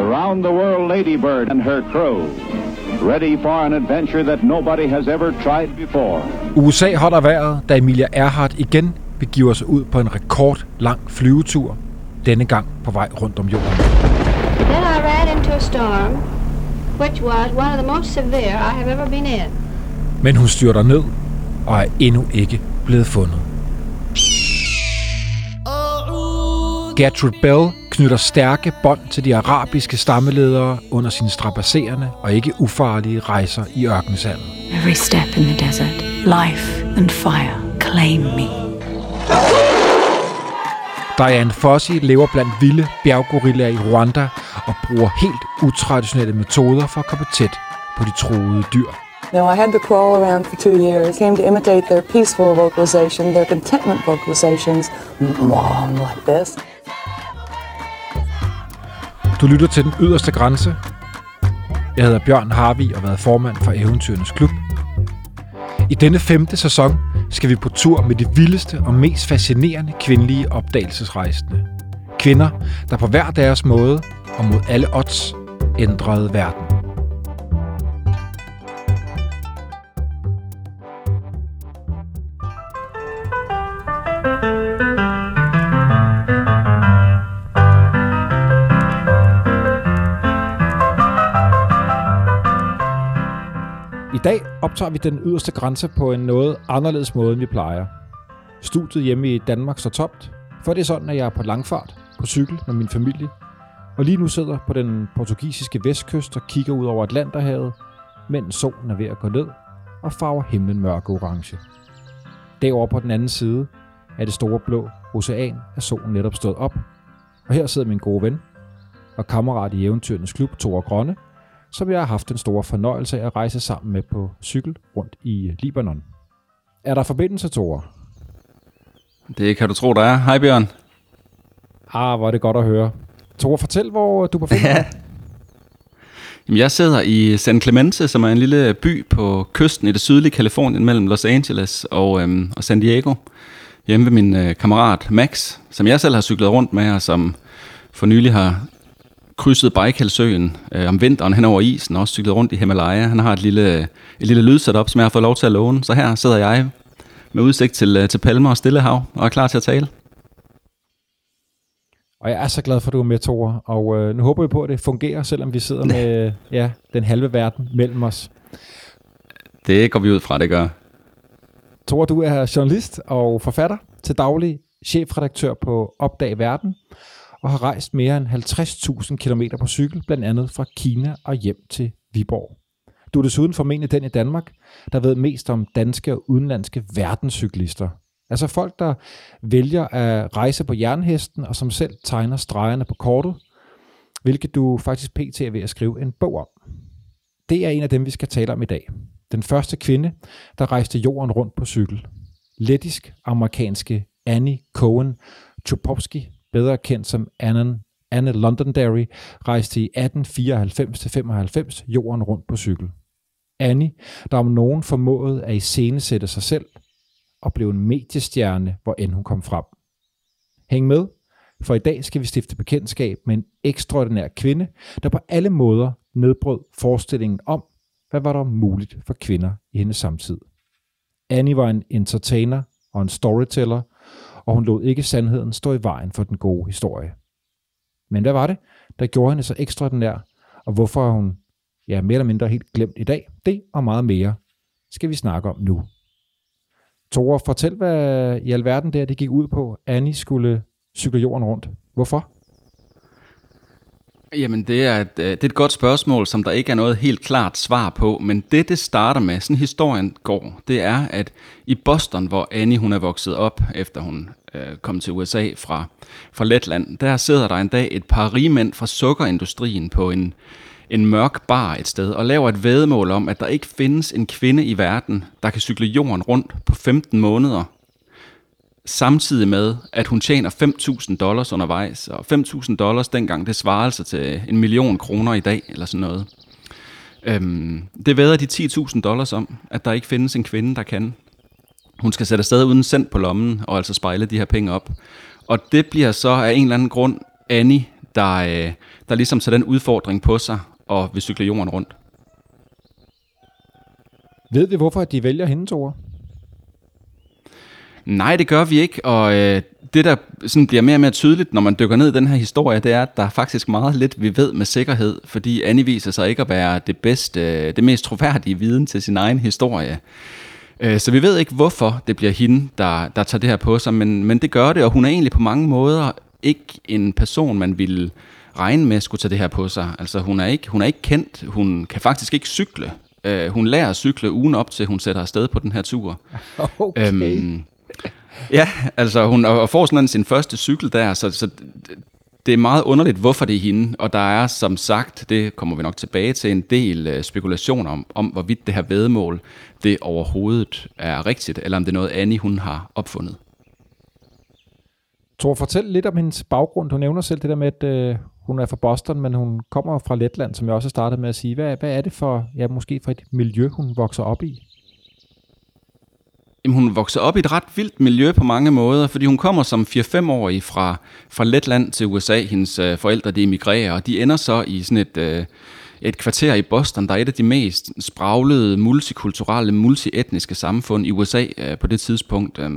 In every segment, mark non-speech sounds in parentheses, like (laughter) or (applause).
the round the world ladybird and her crew, ready for an adventure that nobody has ever tried before. USA holder vejret, da Emilia Earhart igen begiver sig ud på en rekordlang flyvetur, denne gang på vej rundt om jorden. Then I ran into a storm, which was one of the most severe I have ever been in. Men hun styrter ned og er endnu ikke blevet fundet. Gertrude Bell knytter stærke bånd til de arabiske stammeledere under sine strapasserende og ikke ufarlige rejser i ørkensandet. Every step in the desert, life and fire claim me. Diane Fossey lever blandt vilde bjerggorillaer i Rwanda og bruger helt utraditionelle metoder for at komme tæt på de troede dyr. Now, I had to crawl around for two years, came to imitate their peaceful vocalization, their contentment vocalizations, mom, like this. Du lytter til Den Yderste Grænse. Jeg hedder Bjørn Harvi og har været formand for Eventyrenes Klub. I denne femte sæson skal vi på tur med de vildeste og mest fascinerende kvindelige opdagelsesrejsende. Kvinder, der på hver deres måde og mod alle odds ændrede verden. Dag optager vi den yderste grænse på en noget anderledes måde, end vi plejer. Studiet hjemme i Danmark står tomt, for det er sådan, at jeg er på langfart på cykel med min familie, og lige nu sidder på den portugisiske vestkyst og kigger ud over Atlanterhavet, mens solen er ved at gå ned og farver himlen mørk orange. Derovre på den anden side af det store blå ocean er solen netop stået op, og her sidder min gode ven og kammerat i Eventyrenes Klub, Tore Grønne, som jeg har haft den store fornøjelse af at rejse sammen med på cykel rundt i Libanon. Er der forbindelse, Thor? Det kan du tro, der er. Hej Bjørn. Ah, hvor er det godt at høre. Thor, fortæl, hvor du befinder Ja. dig. Jamen, jeg sidder i San Clemente, som er en lille by på kysten i det sydlige Kalifornien mellem Los Angeles og, øhm, og San Diego. Hjemme ved min øh, kammerat Max, som jeg selv har cyklet rundt med, og som for nylig har krydset Baikalsøen øh, om vinteren hen over isen, og også cyklet rundt i Himalaya. Han har et lille, et lille lydsetup, som jeg har fået lov til at låne. Så her sidder jeg med udsigt til, øh, til Palmer og Stillehav, og er klar til at tale. Og jeg er så glad for, at du er med, Thor. Og øh, nu håber vi på, at det fungerer, selvom vi sidder (laughs) med ja, den halve verden mellem os. Det går vi ud fra, det gør. Thor, du er journalist og forfatter til daglig, chefredaktør på Opdag Verden, og har rejst mere end 50.000 km på cykel, blandt andet fra Kina og hjem til Viborg. Du er desuden formentlig den i Danmark, der ved mest om danske og udenlandske verdenscyklister. Altså folk, der vælger at rejse på jernhesten, og som selv tegner stregerne på kortet, hvilket du faktisk pt. er ved at skrive en bog om. Det er en af dem, vi skal tale om i dag. Den første kvinde, der rejste jorden rundt på cykel. Lettisk-amerikanske Annie Cohen Chupowski, bedre kendt som Anne, Anne Londonderry, rejste i 1894-95 jorden rundt på cykel. Annie, der om nogen formåede at iscenesætte sig selv, og blev en mediestjerne, hvor end hun kom frem. Hæng med, for i dag skal vi stifte bekendtskab med en ekstraordinær kvinde, der på alle måder nedbrød forestillingen om, hvad var der muligt for kvinder i hendes samtid. Annie var en entertainer og en storyteller, og hun lod ikke sandheden stå i vejen for den gode historie. Men hvad var det, der gjorde hende så ekstraordinær, og hvorfor er hun ja, mere eller mindre helt glemt i dag? Det og meget mere skal vi snakke om nu. Tore, fortæl, hvad i alverden der det gik ud på, Annie skulle cykle jorden rundt. Hvorfor? Jamen, det er, et, øh, det er et godt spørgsmål, som der ikke er noget helt klart svar på, men det, det starter med, sådan historien går, det er, at i Boston, hvor Annie hun er vokset op, efter hun øh, kom til USA fra, fra Letland, der sidder der en dag et par rigmænd fra sukkerindustrien på en, en mørk bar et sted, og laver et vedmål om, at der ikke findes en kvinde i verden, der kan cykle jorden rundt på 15 måneder, samtidig med, at hun tjener 5.000 dollars undervejs. Og 5.000 dollars dengang, det svarer altså til en million kroner i dag, eller sådan noget. Øhm, det væder de 10.000 dollars om, at der ikke findes en kvinde, der kan. Hun skal sætte afsted uden cent på lommen, og altså spejle de her penge op. Og det bliver så af en eller anden grund Annie, der, øh, der ligesom tager den udfordring på sig og vil cykle jorden rundt. Ved vi, hvorfor de vælger hende, Tore? Nej, det gør vi ikke, og øh, det, der sådan bliver mere og mere tydeligt, når man dykker ned i den her historie, det er, at der er faktisk meget lidt, vi ved med sikkerhed, fordi Annie viser sig ikke at være det bedste, det mest troværdige viden til sin egen historie. Øh, så vi ved ikke, hvorfor det bliver hende, der, der tager det her på sig, men, men det gør det, og hun er egentlig på mange måder ikke en person, man ville regne med skulle tage det her på sig. Altså hun er ikke, hun er ikke kendt, hun kan faktisk ikke cykle. Uh, hun lærer at cykle ugen op til, hun sætter afsted på den her tur. (laughs) Okay. Øhm, ja, altså hun og får sådan sin første cykel der, så, så det er meget underligt, hvorfor det er hende, og der er som sagt, det kommer vi nok tilbage til, en del øh, spekulation om, om, hvorvidt det her vedmål, det overhovedet er rigtigt, eller om det er noget Annie, hun har opfundet. Tor, fortæl lidt om hendes baggrund. Du nævner selv det der med, at øh, hun er fra Boston, men hun kommer fra Letland, som jeg også startede med at sige. Hvad, hvad er det for, ja, måske for et miljø, hun vokser op i? Jamen, hun voksede op i et ret vildt miljø på mange måder, fordi hun kommer som 4-5-årig fra, fra Letland til USA. Hendes øh, forældre de emigrerer, og de ender så i sådan et, øh, et kvarter i Boston, der er et af de mest spraglede, multikulturelle, multietniske samfund i USA øh, på det tidspunkt. Øh,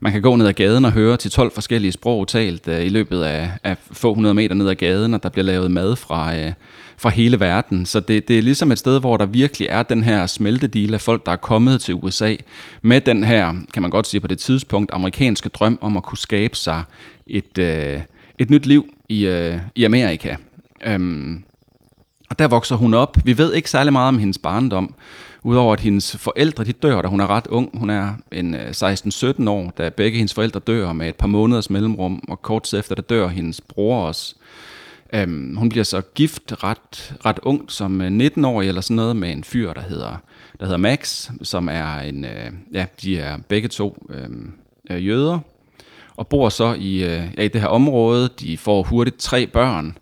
man kan gå ned ad gaden og høre til 12 forskellige sprog talt øh, i løbet af, af få hundrede meter ned ad gaden, og der bliver lavet mad fra, øh, fra hele verden. Så det, det er ligesom et sted, hvor der virkelig er den her smeltedeal af folk, der er kommet til USA med den her, kan man godt sige på det tidspunkt, amerikanske drøm om at kunne skabe sig et, øh, et nyt liv i, øh, i Amerika. Øhm, og der vokser hun op. Vi ved ikke særlig meget om hendes barndom. Udover at hendes forældre de dør, da hun er ret ung. Hun er en øh, 16-17 år, da begge hendes forældre dør med et par måneders mellemrum, og kort efter, der dør hendes bror også. Øhm, hun bliver så gift ret, ret ung, som øh, 19-årig eller sådan noget, med en fyr, der hedder, der hedder Max, som er en, øh, ja, de er begge to øh, jøder, og bor så i, øh, ja, i det her område. De får hurtigt tre børn,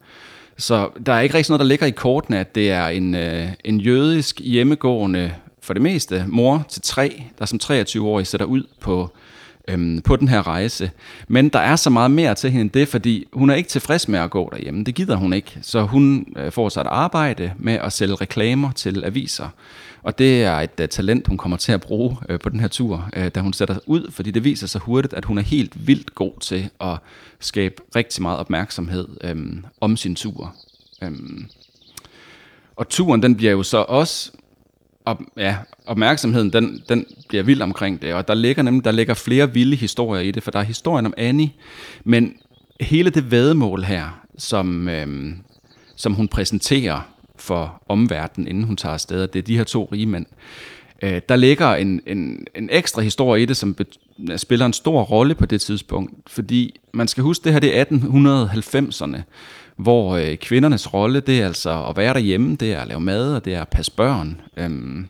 så der er ikke rigtig noget, der ligger i kortene, at det er en, øh, en jødisk hjemmegående, for det meste, mor til tre, der som 23-årig sætter ud på, øhm, på den her rejse. Men der er så meget mere til hende end det, fordi hun er ikke tilfreds med at gå derhjemme. Det gider hun ikke. Så hun øh, får sig et arbejde med at sælge reklamer til aviser. Og det er et uh, talent, hun kommer til at bruge uh, på den her tur, uh, da hun sætter ud, fordi det viser sig hurtigt, at hun er helt vildt god til at skabe rigtig meget opmærksomhed um, om sin tur. Um, og turen, den bliver jo så også, op, ja, opmærksomheden, den, den bliver vild omkring det, og der ligger nemlig der ligger flere vilde historier i det, for der er historien om Annie, men hele det vademål her, som, øhm, som hun præsenterer for omverdenen, inden hun tager afsted, og det er de her to rige mænd. Øh, der ligger en, en, en ekstra historie i det, som spiller en stor rolle på det tidspunkt, fordi man skal huske, det her det er 1890'erne, hvor øh, kvindernes rolle, det er altså at være derhjemme, det er at lave mad, og det er at passe børn. Øhm,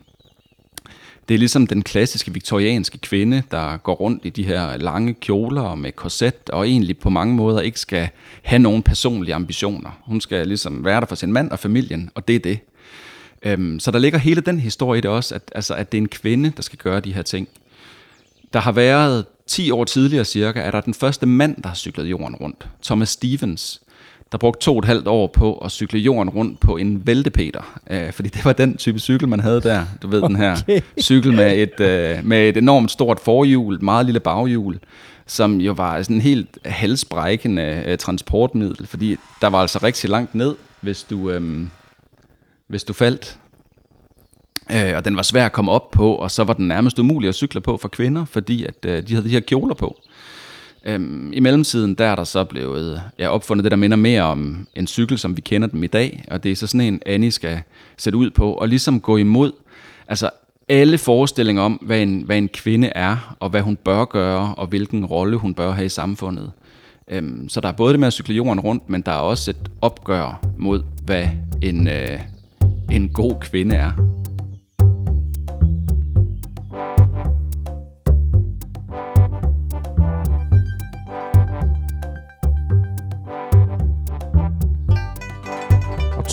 det er ligesom den klassiske viktorianske kvinde, der går rundt i de her lange kjoler med korset, og egentlig på mange måder ikke skal have nogen personlige ambitioner. Hun skal ligesom være der for sin mand og familien, og det er det. Øhm, så der ligger hele den historie i det også, at, altså, at det er en kvinde, der skal gøre de her ting. Der har været 10 år tidligere cirka, er der den første mand, der har cyklet jorden rundt. Thomas Stevens der brugte to og et halvt år på at cykle jorden rundt på en væltepeter. Øh, fordi det var den type cykel, man havde der. Du ved, okay. den her cykel med et, øh, med et enormt stort forhjul, et meget lille baghjul, som jo var sådan en helt halsbrækkende øh, transportmiddel, fordi der var altså rigtig langt ned, hvis du, øh, hvis du faldt. Øh, og den var svær at komme op på, og så var den nærmest umulig at cykle på for kvinder, fordi at øh, de havde de her kjoler på. Øhm, I mellemtiden, der er der så blevet ja, opfundet det, der minder mere om en cykel, som vi kender dem i dag, og det er så sådan en, Annie skal sætte ud på, og ligesom gå imod, altså alle forestillinger om, hvad en, hvad en kvinde er, og hvad hun bør gøre, og hvilken rolle hun bør have i samfundet. Øhm, så der er både det med at cykle jorden rundt, men der er også et opgør mod, hvad en, øh, en god kvinde er.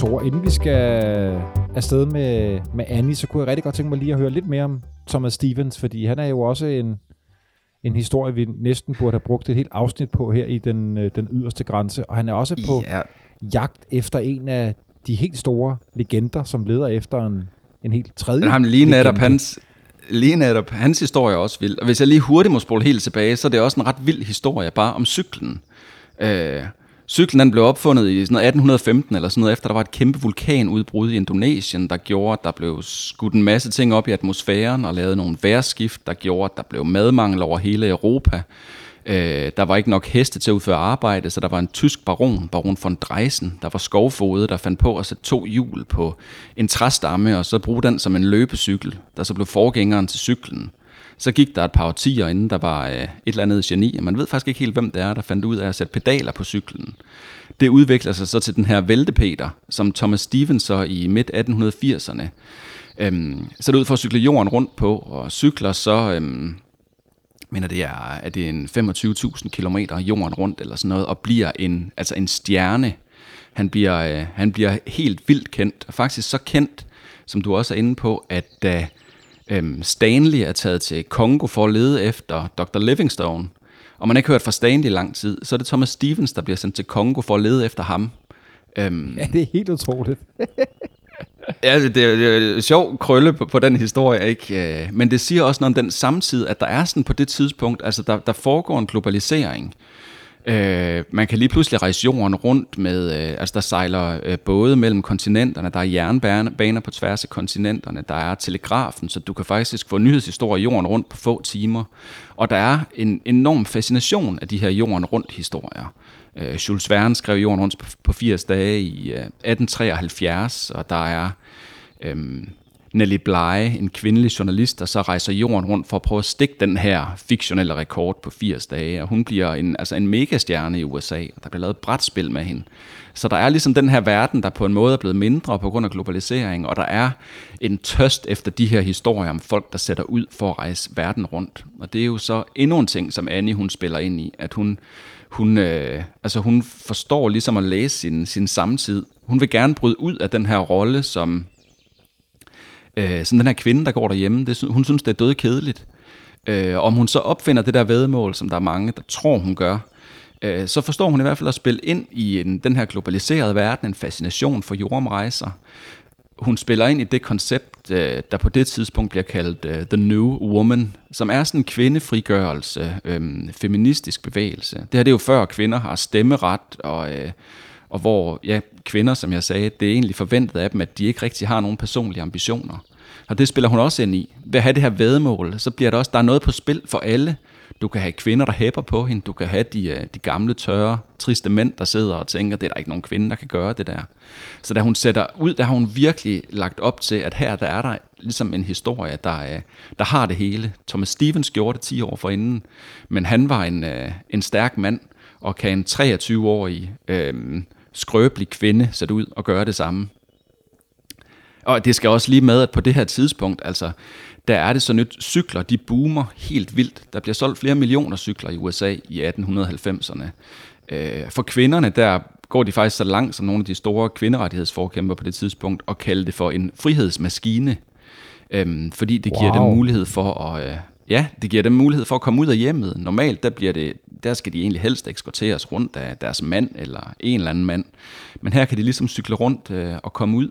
Thor, inden vi skal afsted med, med Annie, så kunne jeg rigtig godt tænke mig lige at høre lidt mere om Thomas Stevens, fordi han er jo også en, en historie, vi næsten burde have brugt et helt afsnit på her i den, øh, den yderste grænse. Og han er også på Ja, jagt efter en af de helt store legender, som leder efter en, en helt tredje ham lige netop, hans, lige netop, hans historie er også vild. Og hvis jeg lige hurtigt må spole helt tilbage, så er det også en ret vild historie bare om cyklen. Øh, cyklen den blev opfundet i sådan noget 1815 eller sådan noget, efter der var et kæmpe vulkanudbrud i Indonesien, der gjorde, at der blev skudt en masse ting op i atmosfæren og lavet nogle vejrskift, der gjorde, at der blev madmangel over hele Europa. Øh, der var ikke nok heste til at udføre arbejde, så der var en tysk baron, baron von Dreisen, der var skovfode, der fandt på at sætte to hjul på en træstamme, og så bruge den som en løbecykel, der så blev forgængeren til cyklen. Så gik der et par årtier, inden der var øh, et eller andet geni, og man ved faktisk ikke helt, hvem det er, der fandt ud af at sætte pedaler på cyklen. Det udvikler sig så til den her væltepeter, som Thomas Stevens så i midt 1880'erne øhm, sætter ud for at cykle jorden rundt på, og cykler så, øhm, mener det er, at det er en 25.000 km jorden rundt eller sådan noget, og bliver en, altså en stjerne. Han bliver, øh, han bliver helt vildt kendt, og faktisk så kendt, som du også er inde på, at da øhm, Stanley er taget til Kongo for at lede efter Dr. Livingstone, og man har ikke hørt fra Stanley i lang tid, så er det Thomas Stevens, der bliver sendt til Kongo for at lede efter ham. Øhm, (laughs) Ja, det er helt utroligt. (laughs) Ja, det er, det er sjov krølle på, på den historie, ikke? Øh, Men det siger også noget om den samtid, at der er sådan på det tidspunkt, altså der, der foregår en globalisering. Øh, man kan lige pludselig rejse jorden rundt med, øh, altså der sejler øh, både mellem kontinenterne, der er jernbaner på tværs af kontinenterne, der er telegrafen, så du kan faktisk få nyhedshistorier jorden rundt på få timer. Og der er en enorm fascination af de her jorden rundt historier. Øh, Jules Verne skrev jorden rundt på, på 80 dage i øh, 1873, og der er Øh, Nelly Bly, en kvindelig journalist, der så rejser jorden rundt for at prøve at stikke den her fiktionelle rekord på 80 dage, og hun bliver en, altså en megastjerne i USA, og der bliver lavet et brætspil med hende. Så der er ligesom den her verden, der på en måde er blevet mindre på grund af globalisering, og der er en tørst efter de her historier om folk, der sætter ud for at rejse verden rundt. Og det er jo så endnu en ting, som Annie hun spiller ind i, at hun, hun, øh, altså hun forstår ligesom at læse sin, sin samtid. Hun vil gerne bryde ud af den her rolle som øh, sådan den her kvinde, der går derhjemme. Det, hun synes, det er døde kedeligt. Øh, om hun så opfinder det der vedmål, som der er mange, der tror, hun gør, øh, så forstår hun i hvert fald at spille ind i en, den her globaliserede verden, en fascination for jordomrejser. Hun spiller ind i det koncept, øh, der på det tidspunkt bliver kaldt øh, The New Woman, som er sådan en kvindefrigørelse, øh, feministisk bevægelse. Det her det er jo før kvinder har stemmeret, og, øh, og hvor ja, kvinder, som jeg sagde, det er egentlig forventet af dem, at de ikke rigtig har nogen personlige ambitioner. Og det spiller hun også ind i. Ved at have det her vedmål, så bliver der også, der er noget på spil for alle. Du kan have kvinder, der hæpper på hende. Du kan have de, øh, de gamle, tørre, triste mænd, der sidder og tænker, det er der ikke nogen kvinde, der kan gøre det der. Så da hun sætter ud, der har hun virkelig lagt op til, at her der er der ligesom en historie, der, er, der har det hele. Thomas Stevens gjorde det 10 år forinden, men han var en, øh, en stærk mand, og kan en 23-årig øh, skrøbelig kvinde sætte ud og gøre det samme. Og det skal også lige med, at på det her tidspunkt, altså, der er det så nyt, cykler, de boomer helt vildt. Der bliver solgt flere millioner cykler i USA i 1890'erne. Øh, for kvinderne, der går de faktisk så langt som nogle af de store kvinderettighedsforkæmper på det tidspunkt, og kalde det for en frihedsmaskine. Øhm, fordi det giver Wow. dem mulighed for at... Øh, ja, det giver dem mulighed for at komme ud af hjemmet. Normalt, der, bliver det, der skal de egentlig helst ekskorteres rundt af deres mand eller en eller anden mand. Men her kan de ligesom cykle rundt øh, og komme ud.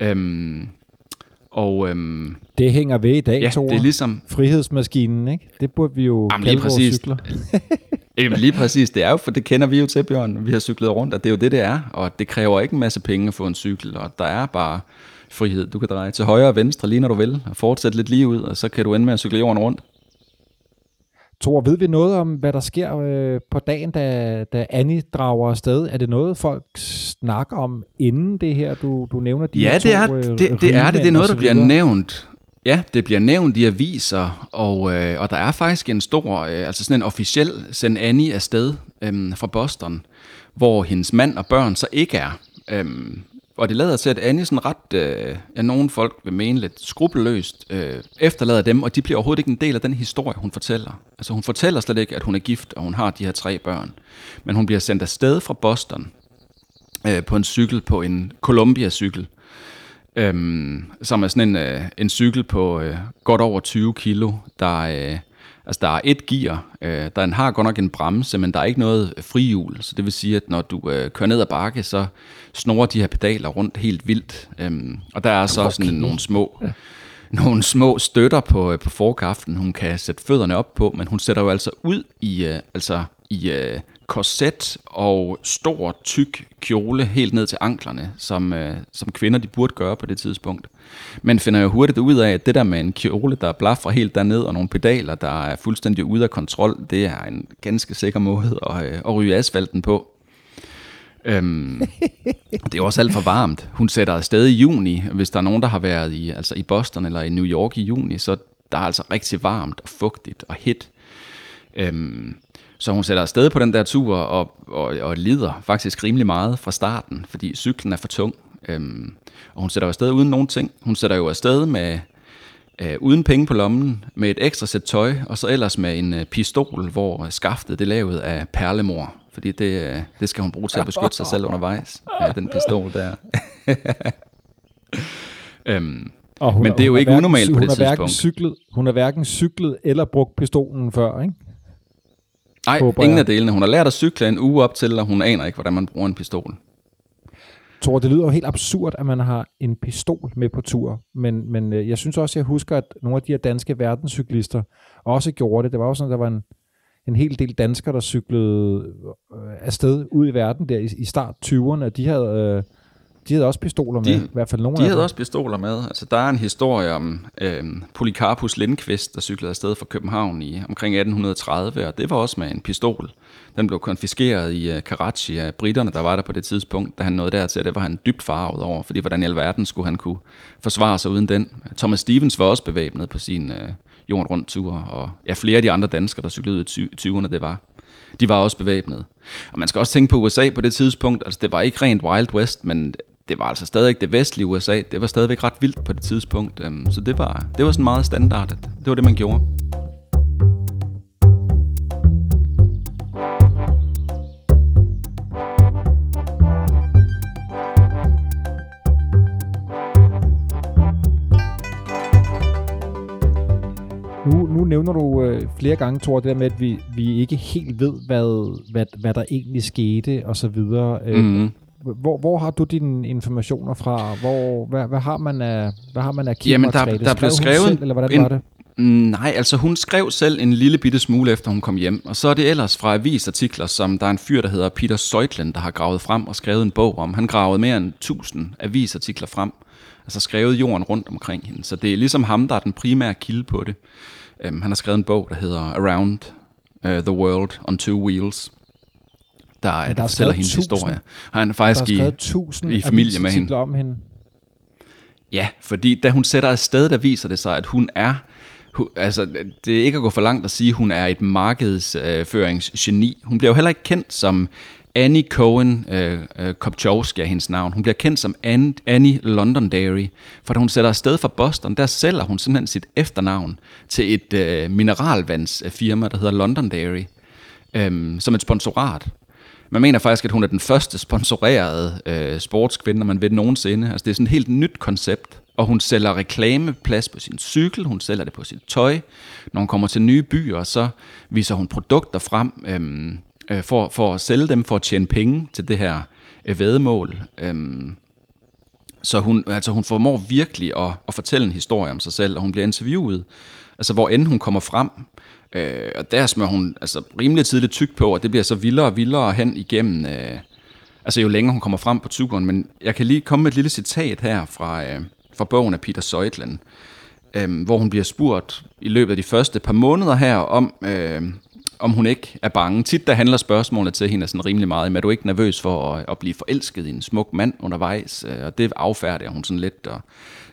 Øhm, og øhm, Det hænger ved i dag, ja, Thor. det er ligesom... Frihedsmaskinen, ikke? Det burde vi jo Jamen, lige præcis. cykler. (laughs) Jamen lige præcis, det er jo, for det kender vi jo til, Bjørn. Vi har cyklet rundt, og det er jo det, det er. Og det kræver ikke en masse penge at få en cykel, og der er bare frihed. Du kan dreje til højre og venstre lige når du vil, og fortsætte lidt lige ud, og så kan du ende med at cykle jorden rundt. Thor, ved vi noget om, hvad der sker øh, på dagen, da, da Annie drager afsted? Er det noget, folk snakker om inden det her, du, du nævner? De Ja, her det er to, øh, det, det, er det. Det er noget, og der bliver nævnt. Ja, det bliver nævnt i aviser, og, øh, og der er faktisk en stor, øh, altså sådan en officiel send Annie afsted øh, fra Boston, hvor hendes mand og børn så ikke er. Øh, og det lader til, at Annie sådan ret, øh, ja, nogle folk vil mene lidt skrupelløst, øh, efterlader dem, og de bliver overhovedet ikke en del af den historie, hun fortæller. Altså hun fortæller slet ikke, at hun er gift, og hun har de her tre børn. Men hun bliver sendt afsted fra Boston øh, på en cykel, på en Columbia-cykel, øhm, som er sådan en, øh, en cykel på øh, godt over 20 kilo, der, øh, Altså, der er et gear. Øh, den har godt nok en bremse, men der er ikke noget frihjul. Så det vil sige, at når du øh, kører ned ad bakke, så snorer de her pedaler rundt helt vildt. Øhm, og der er så okay. sådan nogle små... Ja nogle små støtter på, øh, på forkaften, hun kan sætte fødderne op på, men hun sætter jo altså ud i, øh, altså i øh, korset og stor, tyk kjole helt ned til anklerne, som, øh, som kvinder de burde gøre på det tidspunkt. Men finder jo hurtigt ud af, at det der med en kjole, der blaffer helt derned, og nogle pedaler, der er fuldstændig ude af kontrol, det er en ganske sikker måde at, øh, at ryge asfalten på. Øhm, det er også alt for varmt. Hun sætter afsted i juni. Hvis der er nogen, der har været i, altså i Boston eller i New York i juni, så der er altså rigtig varmt og fugtigt og hit. Øhm, så hun sætter afsted på den der tur og, og, og lider faktisk rimelig meget fra starten, fordi cyklen er for tung. Øhm, og hun sætter jo afsted uden nogen ting. Hun sætter jo afsted med, øh, uden penge på lommen, med et ekstra sæt tøj, og så ellers med en øh, pistol, hvor skaftet det er lavet af perlemor fordi det, øh, det skal hun bruge til at beskytte sig selv undervejs, ja, den pistol der. (laughs) øhm, og hun, men det er jo ikke unormalt på det tidspunkt. Cyklet, hun har hverken cyklet eller brugt pistolen før, ikke? Nej, ingen jeg. af delene. Hun har lært at cykle en uge op til, og hun aner ikke, hvordan man bruger en pistol. Tror, det lyder jo helt absurd, at man har en pistol med på tur, men, men øh, jeg synes også, jeg husker, at nogle af de her danske verdenscyklister også gjorde det. Det var også sådan, der var en, en hel del danskere, der cyklede øh, afsted ud i verden der i, i start 20'erne. De havde, øh, de havde også pistoler med, de, i hvert fald nogle de af De havde også pistoler med. Altså, der er en historie om øh, Polycarpus Lindqvist, der cyklede afsted fra København i omkring 1830, og det var også med en pistol. Den blev konfiskeret i uh, Karachi af britterne, der var der på det tidspunkt, da han nåede dertil, det var han dybt farvet over, fordi hvordan i alverden skulle han kunne forsvare sig uden den. Thomas Stevens var også bevæbnet på sin, uh, jorden rundt tur, og ja, flere af de andre danskere, der cyklede i 20'erne, det var. De var også bevæbnet. Og man skal også tænke på USA på det tidspunkt, altså det var ikke rent Wild West, men det var altså stadig det vestlige USA, det var stadigvæk ret vildt på det tidspunkt, øhm, så det var, det var sådan meget standard, det var det, man gjorde. nævner du øh, flere gange, Thor, det der med, at vi, vi ikke helt ved, hvad, hvad, hvad der egentlig skete, og så videre. Øh, mm-hmm. Hvor, hvor har du dine informationer fra? Hvor, hvad, hvad har man af, hvad har man af Jamen, der, der blev skrevet selv, eller hvordan en, var det? Nej, altså hun skrev selv en lille bitte smule efter hun kom hjem, og så er det ellers fra avisartikler, som der er en fyr, der hedder Peter Seutlen, der har gravet frem og skrevet en bog om. Han gravede mere end 1000 avisartikler frem, altså skrevet jorden rundt omkring hende. Så det er ligesom ham, der er den primære kilde på det. Um, han har skrevet en bog, der hedder Around uh, the World on Two Wheels, der, er, der fortæller hendes tusind. historie. Han er faktisk i, i familie med hende. om hende. Ja, fordi da hun sætter afsted, der viser det sig, at hun er hun, altså, det er ikke at gå for langt at sige, at hun er et markedsføringsgeni. Øh, hun bliver jo heller ikke kendt som Annie Cohen øh, øh, Kopchowski er hendes navn. Hun bliver kendt som Annie, Annie Londonderry, for da hun sætter afsted fra Boston, der sælger hun simpelthen sit efternavn til et øh, mineralvandsfirma, der hedder Londonderry, øh, som et sponsorat. Man mener faktisk, at hun er den første sponsorerede øh, sportskvinde, man ved nogensinde. Altså det er sådan et helt nyt koncept. Og hun sælger reklameplads på sin cykel, hun sælger det på sit tøj. Når hun kommer til nye byer, så viser hun produkter frem, øh, øh, for, for at sælge dem, for at tjene penge til det her øh, vedmål. Øhm, så hun, altså hun formår virkelig at, at fortælle en historie om sig selv, og hun bliver interviewet, altså hvor end hun kommer frem, øh, og der smører hun altså, rimelig tidligt tyk på, og det bliver så vildere og vildere hen igennem, øh, altså jo længere hun kommer frem på turen, men jeg kan lige komme med et lille citat her fra, øh, fra bogen af Peter Søjtland, øh, hvor hun bliver spurgt i løbet af de første par måneder her om, øh, om hun ikke er bange. Tit der handler spørgsmålet til hende sådan rimelig meget, men er du ikke nervøs for at, at blive forelsket i en smuk mand undervejs? Øh, og det affærdiger hun sådan lidt, og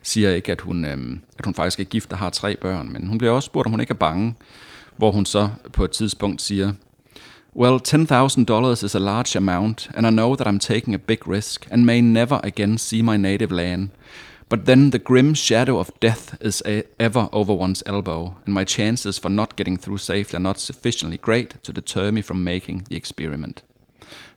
siger ikke, at hun, øh, at hun faktisk er gift og har tre børn. Men hun bliver også spurgt, om hun ikke er bange, hvor hun så på et tidspunkt siger, Well, $10,000 is a large amount, and I know that I'm taking a big risk, and may never again see my native land. But then the grim shadow of death is a- ever over one's elbow, and my chances for not getting through safely are not sufficiently great to deter me from making the experiment.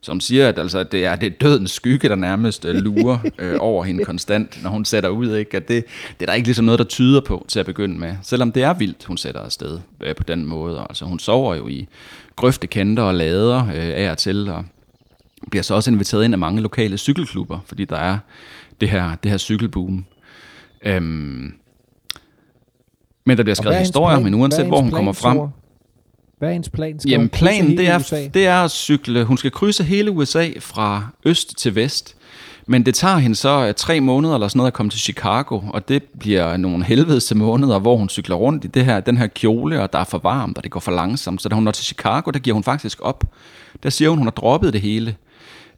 Hun siger, at altså, det, er, det er dødens skygge, der nærmest øh, lurer (laughs) øh, over hende konstant, når hun sætter ud. Ikke? At det, det er der ikke ligesom noget, der tyder på til at begynde med. Selvom det er vildt, hun sætter afsted øh, på den måde. Altså, hun sover jo i grøftekanter og lader øh, af og til, og bliver så også inviteret ind af mange lokale cykelklubber, fordi der er det her, det her cykelboom. Øhm, men der bliver skrevet historier, men uanset hvor hun kommer frem... Hvad er hendes plan? Skal Jamen planen, det er, det er at cykle. Hun skal krydse hele USA fra øst til vest. Men det tager hende så øh, tre måneder eller sådan noget at komme til Chicago, og det bliver nogle helvedes måneder, hvor hun cykler rundt i det her, den her kjole, og der er for varmt, og det går for langsomt. Så da hun når til Chicago, der giver hun faktisk op. Der siger hun, hun har droppet det hele.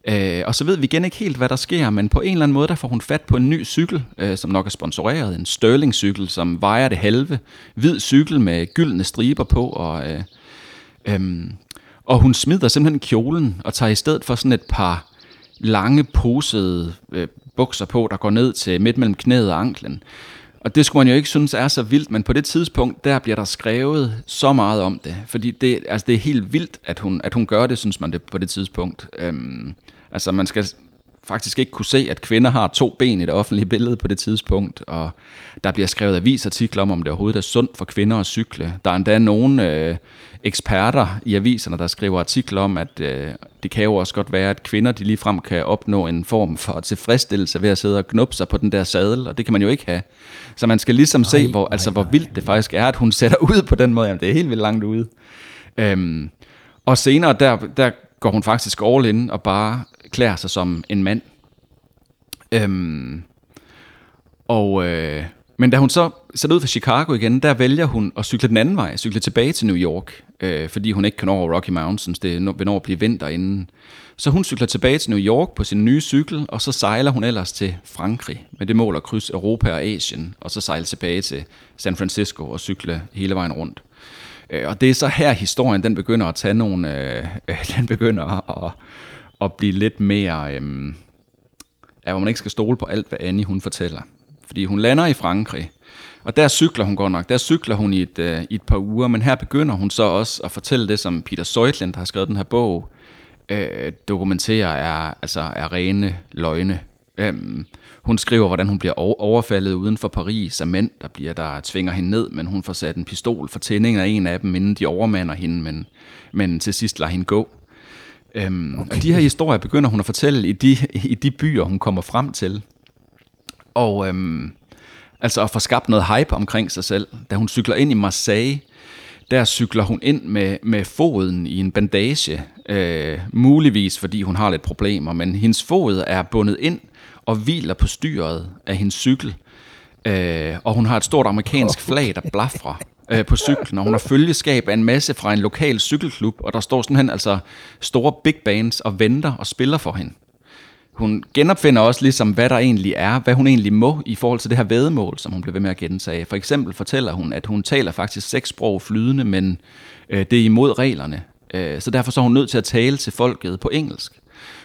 Øh, og så ved vi igen ikke helt, hvad der sker, men på en eller anden måde, der får hun fat på en ny cykel, øh, som nok er sponsoreret. En Sterling-cykel, som vejer det halve. Hvid cykel med gyldne striber på, og, øh, Øhm, og hun smider simpelthen kjolen og tager i stedet for sådan et par lange posede øh, bukser på, der går ned til midt mellem knæet og anklen. Og det skulle man jo ikke synes er så vildt, men på det tidspunkt, der bliver der skrevet så meget om det. Fordi det, altså det er helt vildt, at hun, at hun gør det, synes man det på det tidspunkt. Øhm, altså man skal faktisk ikke kunne se, at kvinder har to ben i det offentlige billede på det tidspunkt, og der bliver skrevet avisartikler om, om det overhovedet er sundt for kvinder at cykle. Der er endda nogle øh, eksperter i aviserne, der skriver artikler om, at øh, det kan jo også godt være, at kvinder de ligefrem kan opnå en form for tilfredsstillelse ved at sidde og knuppe sig på den der sadel, og det kan man jo ikke have. Så man skal ligesom ej, se, hvor, altså, hvor vildt det faktisk er, at hun sætter ud på den måde. Jamen, det er helt vildt langt ude. Øhm, og senere, der, der går hun faktisk all in og bare klæder sig som en mand. Øhm, og, øh, men da hun så sætter ud fra Chicago igen, der vælger hun at cykle den anden vej, cykle tilbage til New York, øh, fordi hun ikke kan over Rocky Mountains, det vil nå at blive vinter inden. Så hun cykler tilbage til New York på sin nye cykel, og så sejler hun ellers til Frankrig med det mål at krydse Europa og Asien, og så sejle tilbage til San Francisco og cykle hele vejen rundt. Øh, og det er så her historien, den begynder at tage nogle, øh, (laughs) den begynder at, at blive lidt mere, øhm, ja, hvor man ikke skal stole på alt, hvad Annie hun fortæller. Fordi hun lander i Frankrig, og der cykler hun godt nok. Der cykler hun i et, øh, i et par uger, men her begynder hun så også at fortælle det, som Peter Søjtland, der har skrevet den her bog, øh, dokumenterer er, altså, er rene løgne. Øhm, hun skriver, hvordan hun bliver overfaldet uden for Paris af mænd, der bliver der tvinger hende ned, men hun får sat en pistol for tændingen af en af dem, inden de overmander hende, men, men til sidst lader hende gå. Øhm, okay. Og de her historier begynder hun at fortælle i de, i de byer, hun kommer frem til. Og øhm, altså at få skabt noget hype omkring sig selv. Da hun cykler ind i Marseille, der cykler hun ind med, med foden i en bandage, øh, muligvis fordi hun har lidt problemer, men hendes fod er bundet ind og hviler på styret af hendes cykel. Øh, og hun har et stort amerikansk flag, der blafrer øh, på cyklen, og hun har følgeskab af en masse fra en lokal cykelklub, og der står sådan hen altså store big bands og venter og spiller for hende hun genopfinder også ligesom, hvad der egentlig er, hvad hun egentlig må i forhold til det her vedemål, som hun bliver ved med at gentage. For eksempel fortæller hun, at hun taler faktisk seks sprog flydende, men øh, det er imod reglerne. Øh, så derfor så er hun nødt til at tale til folket på engelsk.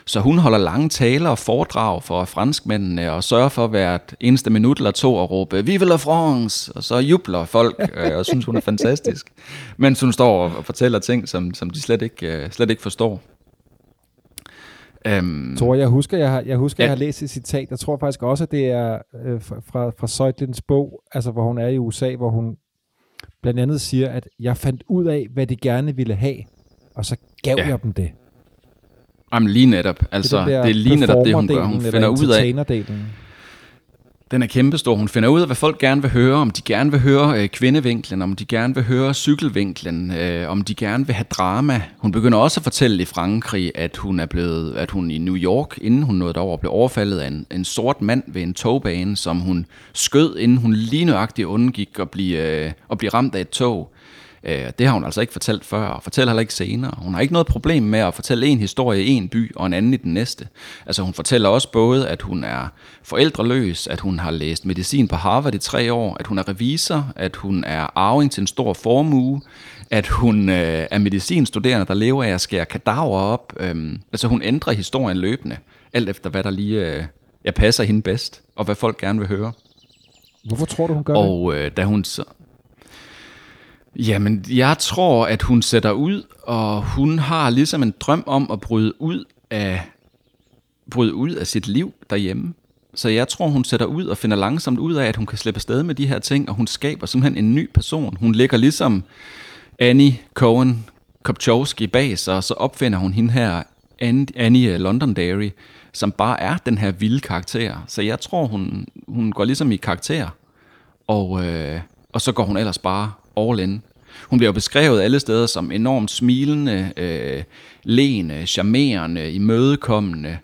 Så hun holder lange taler og foredrag for franskmændene og sørger for hvert eneste minut eller to at råbe Vive la France! Og så jubler folk øh, og synes, hun er fantastisk. (laughs) Mens hun står og fortæller ting, som, som de slet ikke, øh, slet ikke forstår. Um, Tor, jeg husker, jeg har, jeg, husker, ja. jeg har læst et citat. Jeg tror faktisk også, at det er øh, fra, fra Søjtlins bog, altså hvor hun er i USA, hvor hun blandt andet siger, at jeg fandt ud af, hvad de gerne ville have, og så gav ja. jeg dem det. Jamen lige netop. Altså, det, det er lige netop det, hun gør. Hun finder ud af, den er kæmpestor. Hun finder ud af, hvad folk gerne vil høre, om de gerne vil høre øh, kvindevinklen, om de gerne vil høre cykelvinklen, øh, om de gerne vil have drama. Hun begynder også at fortælle i Frankrig, at hun er blevet, at hun i New York, inden hun nåede derover, blev overfaldet af en, en sort mand ved en togbane, som hun skød, inden hun lige nøjagtigt undgik at blive, øh, at blive ramt af et tog. Øh, det har hun altså ikke fortalt før, og fortæller heller ikke senere. Hun har ikke noget problem med at fortælle en historie i en by, og en anden i den næste. Altså hun fortæller også både, at hun er forældreløs, at hun har læst medicin på Harvard i tre år, at hun er revisor, at hun er arving til en stor formue, at hun øh, er medicinstuderende, der lever af at skære kadaver op. Øhm, altså hun ændrer historien løbende, alt efter hvad der lige øh, ja, passer hende bedst, og hvad folk gerne vil høre. Hvorfor tror du, hun gør og, det? Og øh, da hun så... Jamen, jeg tror, at hun sætter ud, og hun har ligesom en drøm om at bryde ud af, bryde ud af sit liv derhjemme. Så jeg tror, hun sætter ud og finder langsomt ud af, at hun kan slippe afsted med de her ting, og hun skaber simpelthen en ny person. Hun ligger ligesom Annie Cohen Kopchowski bag sig, og så opfinder hun hende her, Annie, øh, Londonderry, som bare er den her vilde karakter. Så jeg tror, hun, hun går ligesom i karakter, og, øh, og så går hun ellers bare all in. Hun bliver jo beskrevet alle steder som enormt smilende, øh, lene, charmerende, imødekommende.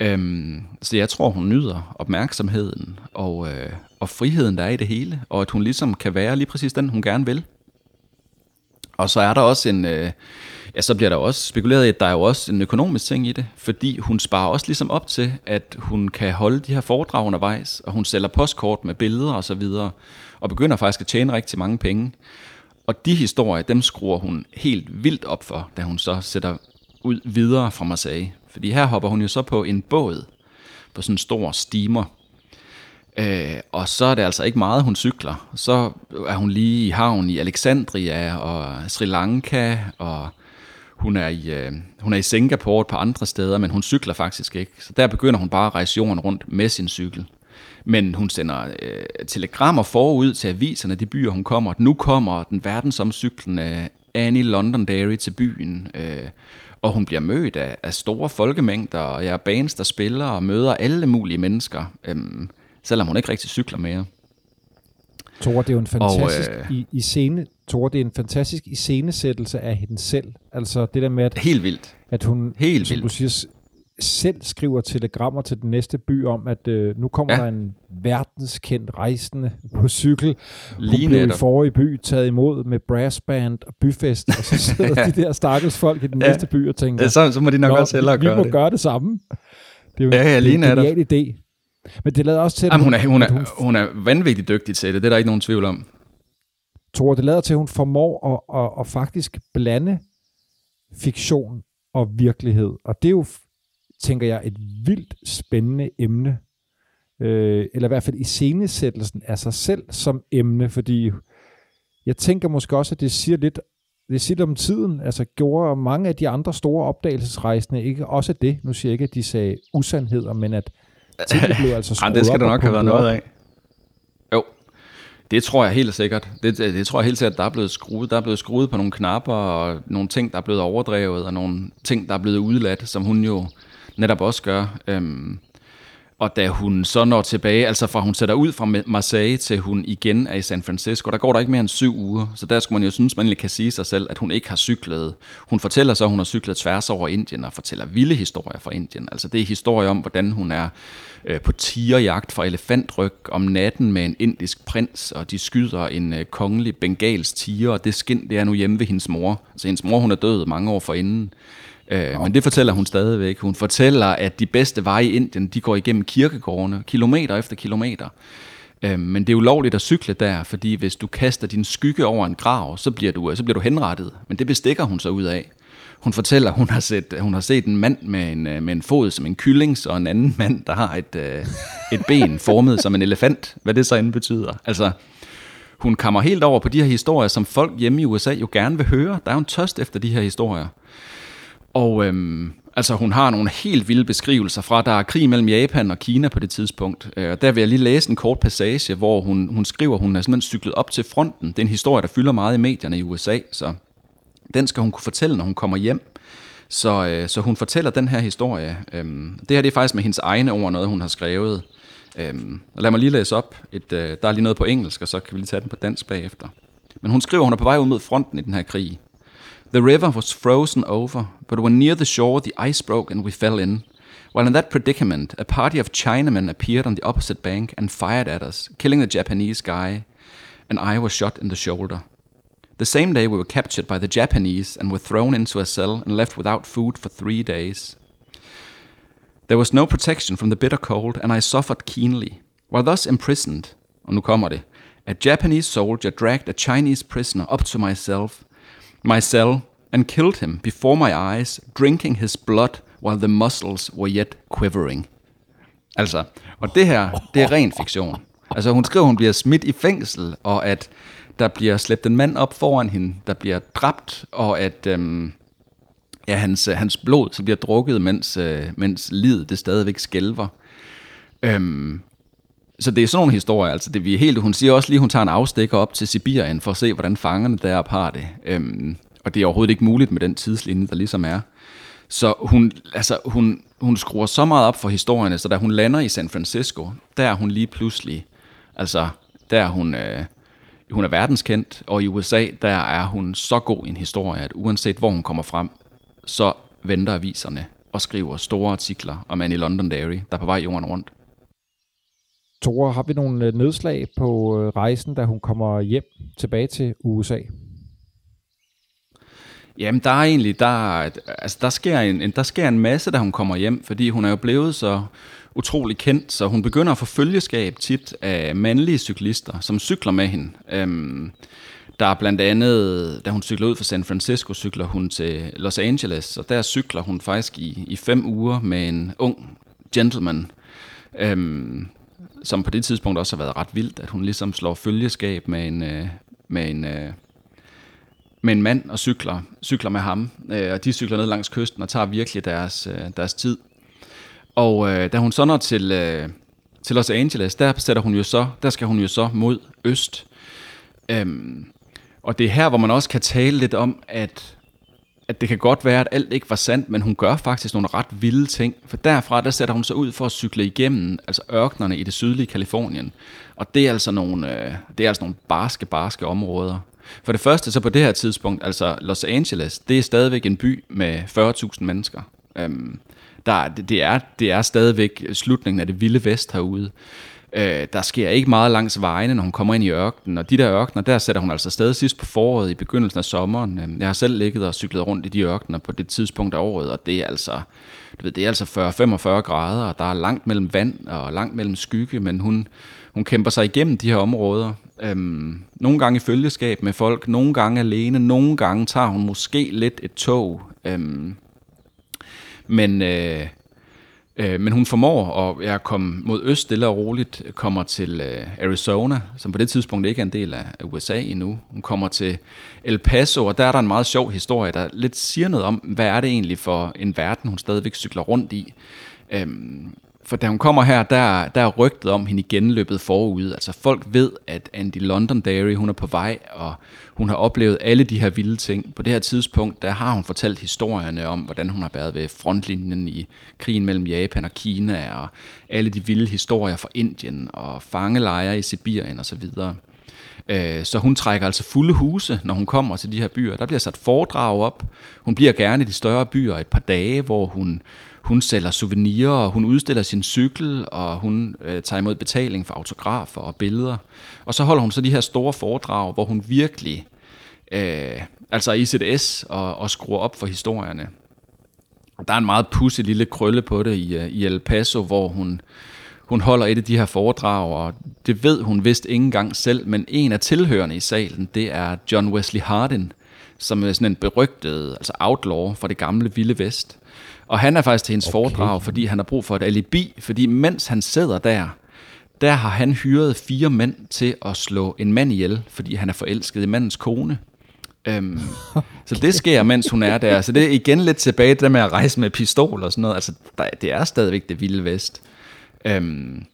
Øhm, så jeg tror, hun nyder opmærksomheden og, øh, og friheden, der er i det hele, og at hun ligesom kan være lige præcis den, hun gerne vil. Og så er der også en, øh, ja, så bliver der også spekuleret i, at der er jo også en økonomisk ting i det, fordi hun sparer også ligesom op til, at hun kan holde de her foredrag undervejs, og hun sælger postkort med billeder og så videre, og begynder faktisk at tjene rigtig mange penge. Og de historier, dem skruer hun helt vildt op for, da hun så sætter ud videre fra Marseille. Fordi her hopper hun jo så på en båd, på sådan en stor steamer, Øh, og så er det altså ikke meget, hun cykler. Så er hun lige i havn i Alexandria og Sri Lanka, og hun er, i, øh, hun er i Singapore et par andre steder, men hun cykler faktisk ikke. Så der begynder hun bare at rejse jorden rundt med sin cykel. Men hun sender øh, telegrammer forud til aviserne, de byer, hun kommer. Nu kommer den verdensomcyklende Annie Londonderry til byen, øh, og hun bliver mødt af, af store folkemængder, og jeg er bands, der spiller og møder alle mulige mennesker. Øh, selvom hun ikke rigtig cykler mere. Tore, det er jo en fantastisk og, øh, i, i scene, Tore, det er en fantastisk iscenesættelse af hende selv. Altså det der med, at, Helt vildt. at hun, Helt som vildt. du siger, selv skriver telegrammer til den næste by om, at øh, nu kommer Ja. der en verdenskendt rejsende på cykel. Hun Lige blev i netop. forrige by taget imod med brassband og byfest, og så sidder (laughs) de der stakkels folk i den Ja. næste by og tænker, Ja, så, så må de nok "Nå, også hellere vi, vi gøre må det. gøre det samme. Det er jo Ja, ja, det lige en genial idé. Men det lader også til, at Jamen, hun, er, hun, er, hun er vanvittigt dygtig til det, det er der ikke nogen tvivl om. Tore, det lader til, at hun formår at, at, at faktisk blande fiktion og virkelighed. Og det er jo, tænker jeg, et vildt spændende emne. Øh, eller i hvert fald i scenesættelsen af sig selv som emne, fordi jeg tænker måske også, at det siger lidt, det siger lidt om tiden. Altså gjorde mange af de andre store opdagelsesrejsende ikke også det? Nu siger jeg ikke, at de sagde usandheder, men at tingene blev altså (laughs) skruet Jamen, det skal der nok have været noget af. Jo, det tror jeg helt sikkert. Det, det, det tror jeg helt sikkert, der er blevet skruet. Der er blevet skruet på nogle knapper, og nogle ting, der er blevet overdrevet, og nogle ting, der er blevet udladt, som hun jo netop også gør. Øhm, og da hun så når tilbage, altså fra hun sætter ud fra Marseille til hun igen er i San Francisco, der går der ikke mere end syv uger. Så der skulle man jo synes, man egentlig kan sige sig selv, at hun ikke har cyklet. Hun fortæller så, at hun har cyklet tværs over Indien og fortæller vilde historier fra Indien. Altså det er historier om, hvordan hun er øh, på tigerjagt for elefantryg om natten med en indisk prins, og de skyder en øh, kongelig bengals tiger, og det skind, det er nu hjemme ved hendes mor. Så hendes mor, hun er død mange år forinden. Øh, men det fortæller hun stadigvæk. Hun fortæller, at de bedste veje i Indien, de går igennem kirkegårdene, kilometer efter kilometer. Øh, men det er ulovligt at cykle der, fordi hvis du kaster din skygge over en grav, så bliver du, så bliver du henrettet. Men det bestikker hun så ud af. Hun fortæller, at hun har set, hun har set en mand med en, øh, med en fod som en kylling, og en anden mand, der har et, øh, et ben formet som en elefant. Hvad det så end betyder. Altså, hun kommer helt over på de her historier, som folk hjemme i USA jo gerne vil høre. Der er jo en tørst efter de her historier. Og øhm, altså, hun har nogle helt vilde beskrivelser fra, der er krig mellem Japan og Kina på det tidspunkt. Øh, der vil jeg lige læse en kort passage, hvor hun, hun skriver, at hun er simpelthen cyklet op til fronten. Det er en historie, der fylder meget i medierne i USA, så den skal hun kunne fortælle, når hun kommer hjem. Så, øh, så hun fortæller den her historie. Øhm, det her det er faktisk med hendes egne ord, noget hun har skrevet. Øhm, og lad mig lige læse op. Et, øh, der er lige noget på engelsk, og så kan vi lige tage den på dansk bagefter. Men hun skriver, at hun er på vej ud mod fronten i den her krig. The river was frozen over, but when near the shore the ice broke and we fell in. While in that predicament, a party of Chinamen appeared on the opposite bank and fired at us, killing the Japanese guy, and I was shot in the shoulder. The same day we were captured by the Japanese and were thrown into a cell and left without food for three days. There was no protection from the bitter cold, and I suffered keenly. While thus imprisoned, a Japanese soldier dragged a Chinese prisoner up to myself, my cell, and killed him before my eyes, drinking his blood while the muscles were yet quivering. Altså, og det her, det er ren fiktion. Altså, hun skriver, hun bliver smidt i fængsel, og at der bliver slæbt en mand op foran hende, der bliver dræbt, og at øhm, ja, hans, øh, hans blod så bliver drukket, mens, øh, mens livet det stadigvæk skælver. Øhm, så det er sådan nogle historier, altså det vi er helt, hun siger også lige, hun tager en afstikker op til Sibirien for at se, hvordan fangerne deroppe har det. Øhm, og det er overhovedet ikke muligt med den tidslinje, der ligesom er. Så hun, altså, hun, hun skruer så meget op for historierne, så da hun lander i San Francisco, der er hun lige pludselig, altså der er hun, øh, hun er verdenskendt, og i USA, der er hun så god en historie, at uanset hvor hun kommer frem, så venter aviserne og skriver store artikler om Annie Londonderry, der er på vej jorden rundt. Tore, har vi nogle øh, nedslag på øh, rejsen, da hun kommer hjem tilbage til USA? Jamen, der er egentlig, der, altså, der, sker en, en, der sker en masse, da hun kommer hjem, fordi hun er jo blevet så utrolig kendt, så hun begynder at få følgeskab tit af mandlige cyklister, som cykler med hende. Øhm, der er blandt andet, da hun cykler ud fra San Francisco, cykler hun til Los Angeles, og der cykler hun faktisk i, i fem uger med en ung gentleman, øhm, som på det tidspunkt også har været ret vildt, at hun ligesom slår følgeskab med en, øh, med en, øh, med en mand og cykler, cykler med ham. Øh, og de cykler ned langs kysten og tager virkelig deres, øh, deres tid. Og øh, da hun så når til, øh, til Los Angeles, der, sætter hun jo så, der skal hun jo så mod øst. Øhm, og det er her, hvor man også kan tale lidt om, at, at det kan godt være, at alt ikke var sandt, men hun gør faktisk nogle ret vilde ting. For derfra, der sætter hun sig ud for at cykle igennem altså ørkenerne i det sydlige Kalifornien. Og det er altså nogle, øh, det er altså nogle barske, barske områder. For det første, så på det her tidspunkt, altså Los Angeles, det er stadigvæk en by med 40.000 mennesker. Øhm, der, det, er, det er stadigvæk slutningen af det vilde vest herude. Øh, der sker ikke meget langs vejene, når hun kommer ind i ørkenen, og de der ørkener, der sætter hun altså stadig sidst på foråret i begyndelsen af sommeren. Øhm, jeg har selv ligget og cyklet rundt i de ørkener på det tidspunkt af året, og det er altså, du ved, det er altså 40-45 grader, og der er langt mellem vand og langt mellem skygge, men hun, hun kæmper sig igennem de her områder. Øhm, nogle gange i følgeskab med folk, nogle gange alene, nogle gange tager hun måske lidt et tog. Øhm, men, øh, øh, men hun formår at jeg komme mod øst stille og roligt, kommer til øh, Arizona, som på det tidspunkt ikke er en del af USA endnu. Hun kommer til El Paso, og der er der en meget sjov historie, der lidt siger noget om, hvad er det egentlig for en verden, hun stadigvæk cykler rundt i. Øhm, for da hun kommer her, der, der er rygtet om hende igen løbet forud. Altså folk ved, at Andy Londonderry, hun er på vej, og hun har oplevet alle de her vilde ting. På det her tidspunkt, der har hun fortalt historierne om, hvordan hun har været ved frontlinjen i krigen mellem Japan og Kina, og alle de vilde historier fra Indien, og fangelejre i Sibirien osv. Øh, så hun trækker altså fulde huse, når hun kommer til de her byer. Der bliver sat foredrag op. Hun bliver gerne i de større byer et par dage, hvor hun hun sælger souvenirer, og hun udstiller sin cykel, og hun øh, tager imod betaling for autografer og billeder. Og så holder hun så de her store foredrag, hvor hun virkelig, øh, altså i CDS, og, og skruer op for historierne. Der er en meget pussy lille krølle på det i, øh, i El Paso, hvor hun, hun holder et af de her foredrag, og det ved hun vist ikke engang selv, men en af tilhørende i salen, det er John Wesley Hardin, som er sådan en berygtet altså outlaw fra det gamle Vilde Vest. Og han er faktisk til hendes okay. foredrag, fordi han har brug for et alibi, fordi mens han sidder der, der har han hyret fire mænd til at slå en mand ihjel, fordi han er forelsket i mandens kone. Øhm, okay. (laughs) Så det sker, mens hun er der. Så det er igen lidt tilbage det med at rejse med pistol og sådan noget. Altså, der, det er stadigvæk det vilde vest. Øhm,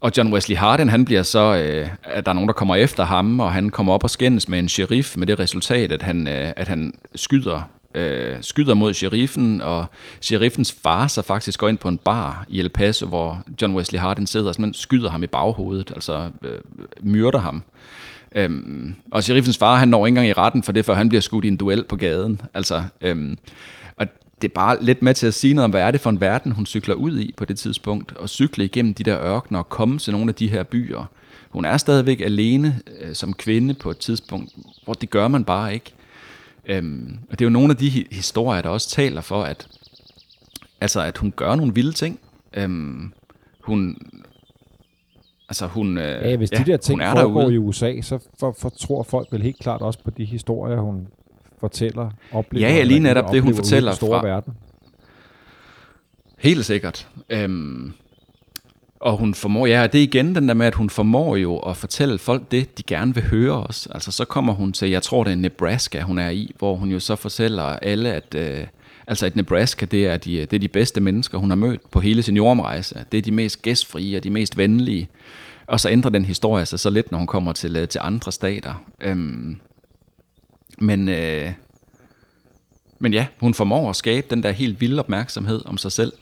og John Wesley Hardin, han bliver så, øh, at der er nogen, der kommer efter ham, og han kommer op og skændes med en sheriff, med det resultat, at han, øh, at han skyder øh, skyder mod sheriffen, og sheriffens far så faktisk går ind på en bar i El Paso, hvor John Wesley Hardin sidder og simpelthen skyder ham i baghovedet, altså øh, myrder ham. Øhm, og sheriffens far, han når ikke engang i retten for det, før han bliver skudt i en duel på gaden. Altså, øhm, og det er bare lidt med til at sige noget om, hvad er det for en verden, hun cykler ud i på det tidspunkt, og cykle igennem de der ørkener og komme til nogle af de her byer. Hun er stadigvæk alene øh, som kvinde på et tidspunkt, hvor det gør man bare ikke. Øhm, og det er jo nogle af de historier, der også taler for, at, altså, at hun gør nogle vilde ting. Øhm, hun, altså hun, øh, ja, hvis de ja, der ting foregår derude. i USA, så for, for, tror folk vel helt klart også på de historier, hun fortæller, oplever. Ja, lige netop det, hun fortæller fra verden. Helt sikkert. Øhm, og hun formår, ja, det er igen den der med, at hun formår jo at fortælle folk det, de gerne vil høre os. Altså så kommer hun til, jeg tror det er Nebraska, hun er i, hvor hun jo så fortæller alle, at øh, altså at Nebraska, det er, de, øh, det er de bedste mennesker, hun har mødt på hele sin jordomrejse. Det er de mest gæstfrie og de mest venlige. Og så ændrer den historie sig så lidt, når hun kommer til, øh, til andre stater. Øhm, men, øh, men ja, hun formår at skabe den der helt vilde opmærksomhed om sig selv,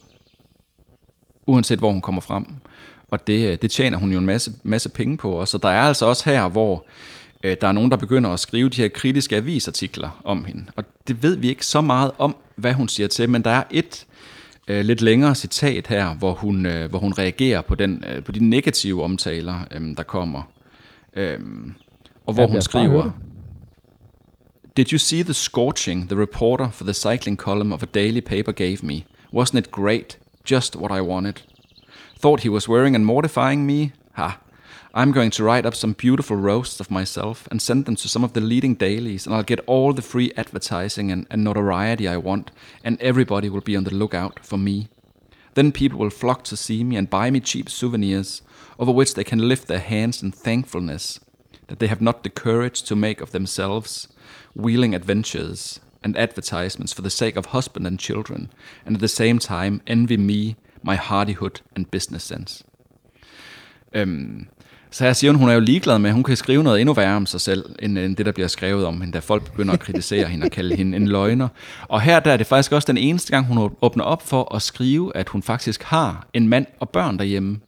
uanset hvor hun kommer frem. Og det, øh, det tjener hun jo en masse, masse penge på. Og så der er altså også her, hvor øh, der er nogen, der begynder at skrive de her kritiske avisartikler om hende. Og det ved vi ikke så meget om, hvad hun siger til, men der er et øh, lidt længere citat her, hvor hun, øh, hvor hun reagerer på, den, øh, på de negative omtaler, øh, der kommer. Øh, og hvor Ja, hun skriver... Did you see the scorching the reporter for the cycling column of a daily paper gave me? Wasn't it great? Just what I wanted. Thought he was wearing and mortifying me? Ha. I'm going to write up some beautiful roasts of myself and send them to some of the leading dailies, and I'll get all the free advertising and, and notoriety I want, and everybody will be on the lookout for me. Then people will flock to see me and buy me cheap souvenirs, over which they can lift their hands in thankfulness that they have not the courage to make of themselves wheeling adventures and advertisements for the sake of husband and children, and at the same time envy me, my hardihood and business sense. Øhm, så her siger hun, hun er jo ligeglad med, at hun kan skrive noget endnu værre om sig selv, end, end det, der bliver skrevet om hende, da folk begynder at kritisere hende og kalde hende en løgner. Og her der er det faktisk også den eneste gang, hun åbner op for at skrive, at hun faktisk har en mand og børn derhjemme.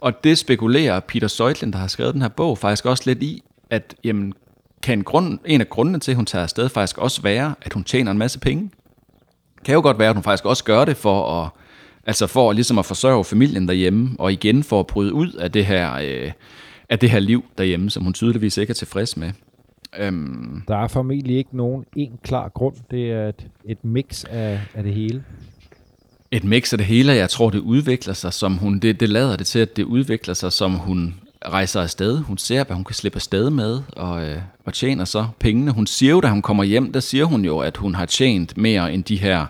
Og det spekulerer Peter Seutlin, der har skrevet den her bog, faktisk også lidt i, at jamen, kan en, grund, en af grundene til, at hun tager afsted, faktisk også være, at hun tjener en masse penge. Kan jo godt være, at hun faktisk også gør det for at, altså for ligesom at forsørge familien derhjemme, og igen for at bryde ud af det her, øh, af det her liv derhjemme, som hun tydeligvis ikke er tilfreds med. Øhm, Der er formentlig ikke nogen en klar grund. Det er et, et mix af, af det hele. et mix af det hele, jeg tror, det udvikler sig, som hun, det, det lader det til, at det udvikler sig, som hun rejser afsted. Hun ser, hvad hun kan slippe afsted med, og, øh, og tjener så pengene. Hun siger jo, da hun kommer hjem, der siger hun jo, at hun har tjent mere end de her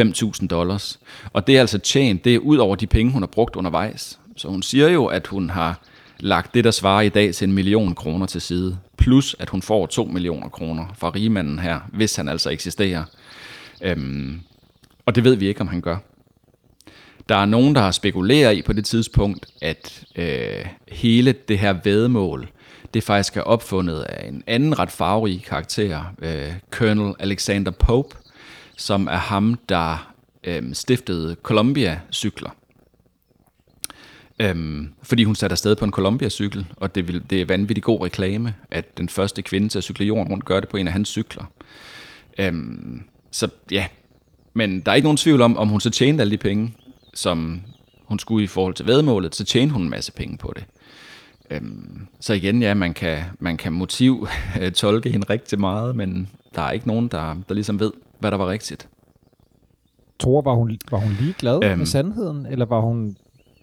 5.000 dollars. Og det er altså tjent, det er ud over de penge, hun har brugt undervejs. Så hun siger jo, at hun har lagt det, der svarer i dag til en million kroner til side. Plus, at hun får 2 millioner kroner fra rigmanden her, hvis han altså eksisterer. Øhm, og det ved vi ikke, om han gør. Der er nogen, der har spekuleret i på det tidspunkt, at øh, hele det her vedmål, det faktisk er opfundet af en anden ret farverig karakter, øh, Colonel Alexander Pope, som er ham, der øhm, stiftede Columbia-cykler. Øhm, fordi hun satte afsted på en Columbia-cykel, og det, vil, det er vanvittigt god reklame, at den første kvinde til at cykle jorden rundt gør det på en af hans cykler. Øhm, så ja, men der er ikke nogen tvivl om, om hun så tjente alle de penge, som hun skulle i forhold til vedmålet, så tjente hun en masse penge på det. Øhm, så igen, ja, man kan, man kan motiv (laughs) tolke hende rigtig meget, men der er ikke nogen, der, der ligesom ved, hvad der var rigtigt. Tror, var hun, var hun lige glad øhm, med sandheden, eller var hun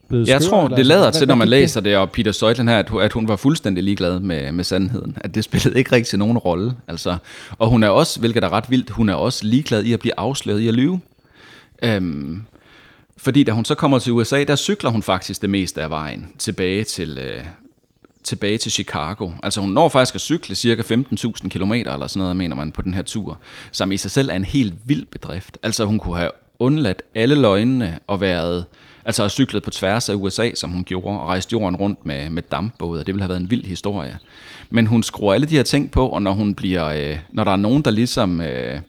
blevet Jeg skør, tror, eller, det lader til, når man læser det, og Peter Seutlin her, at hun, at hun var fuldstændig ligeglad med, med sandheden. At det spillede ikke rigtig nogen rolle. Altså, og hun er også, hvilket er ret vildt, hun er også ligeglad i at blive afsløret i at lyve. Øhm, fordi da hun så kommer til USA, der cykler hun faktisk det meste af vejen tilbage til, øh, tilbage til Chicago. Altså hun når faktisk at cykle cirka 15.000 km eller sådan noget, mener man, på den her tur, som i sig selv er en helt vild bedrift. Altså hun kunne have undladt alle løgnene og været, altså har cyklet på tværs af USA, som hun gjorde, og rejst jorden rundt med, med dampbåde, det ville have været en vild historie. Men hun skruer alle de her ting på, og når hun bliver, øh, når der er nogen, der ligesom... Øh,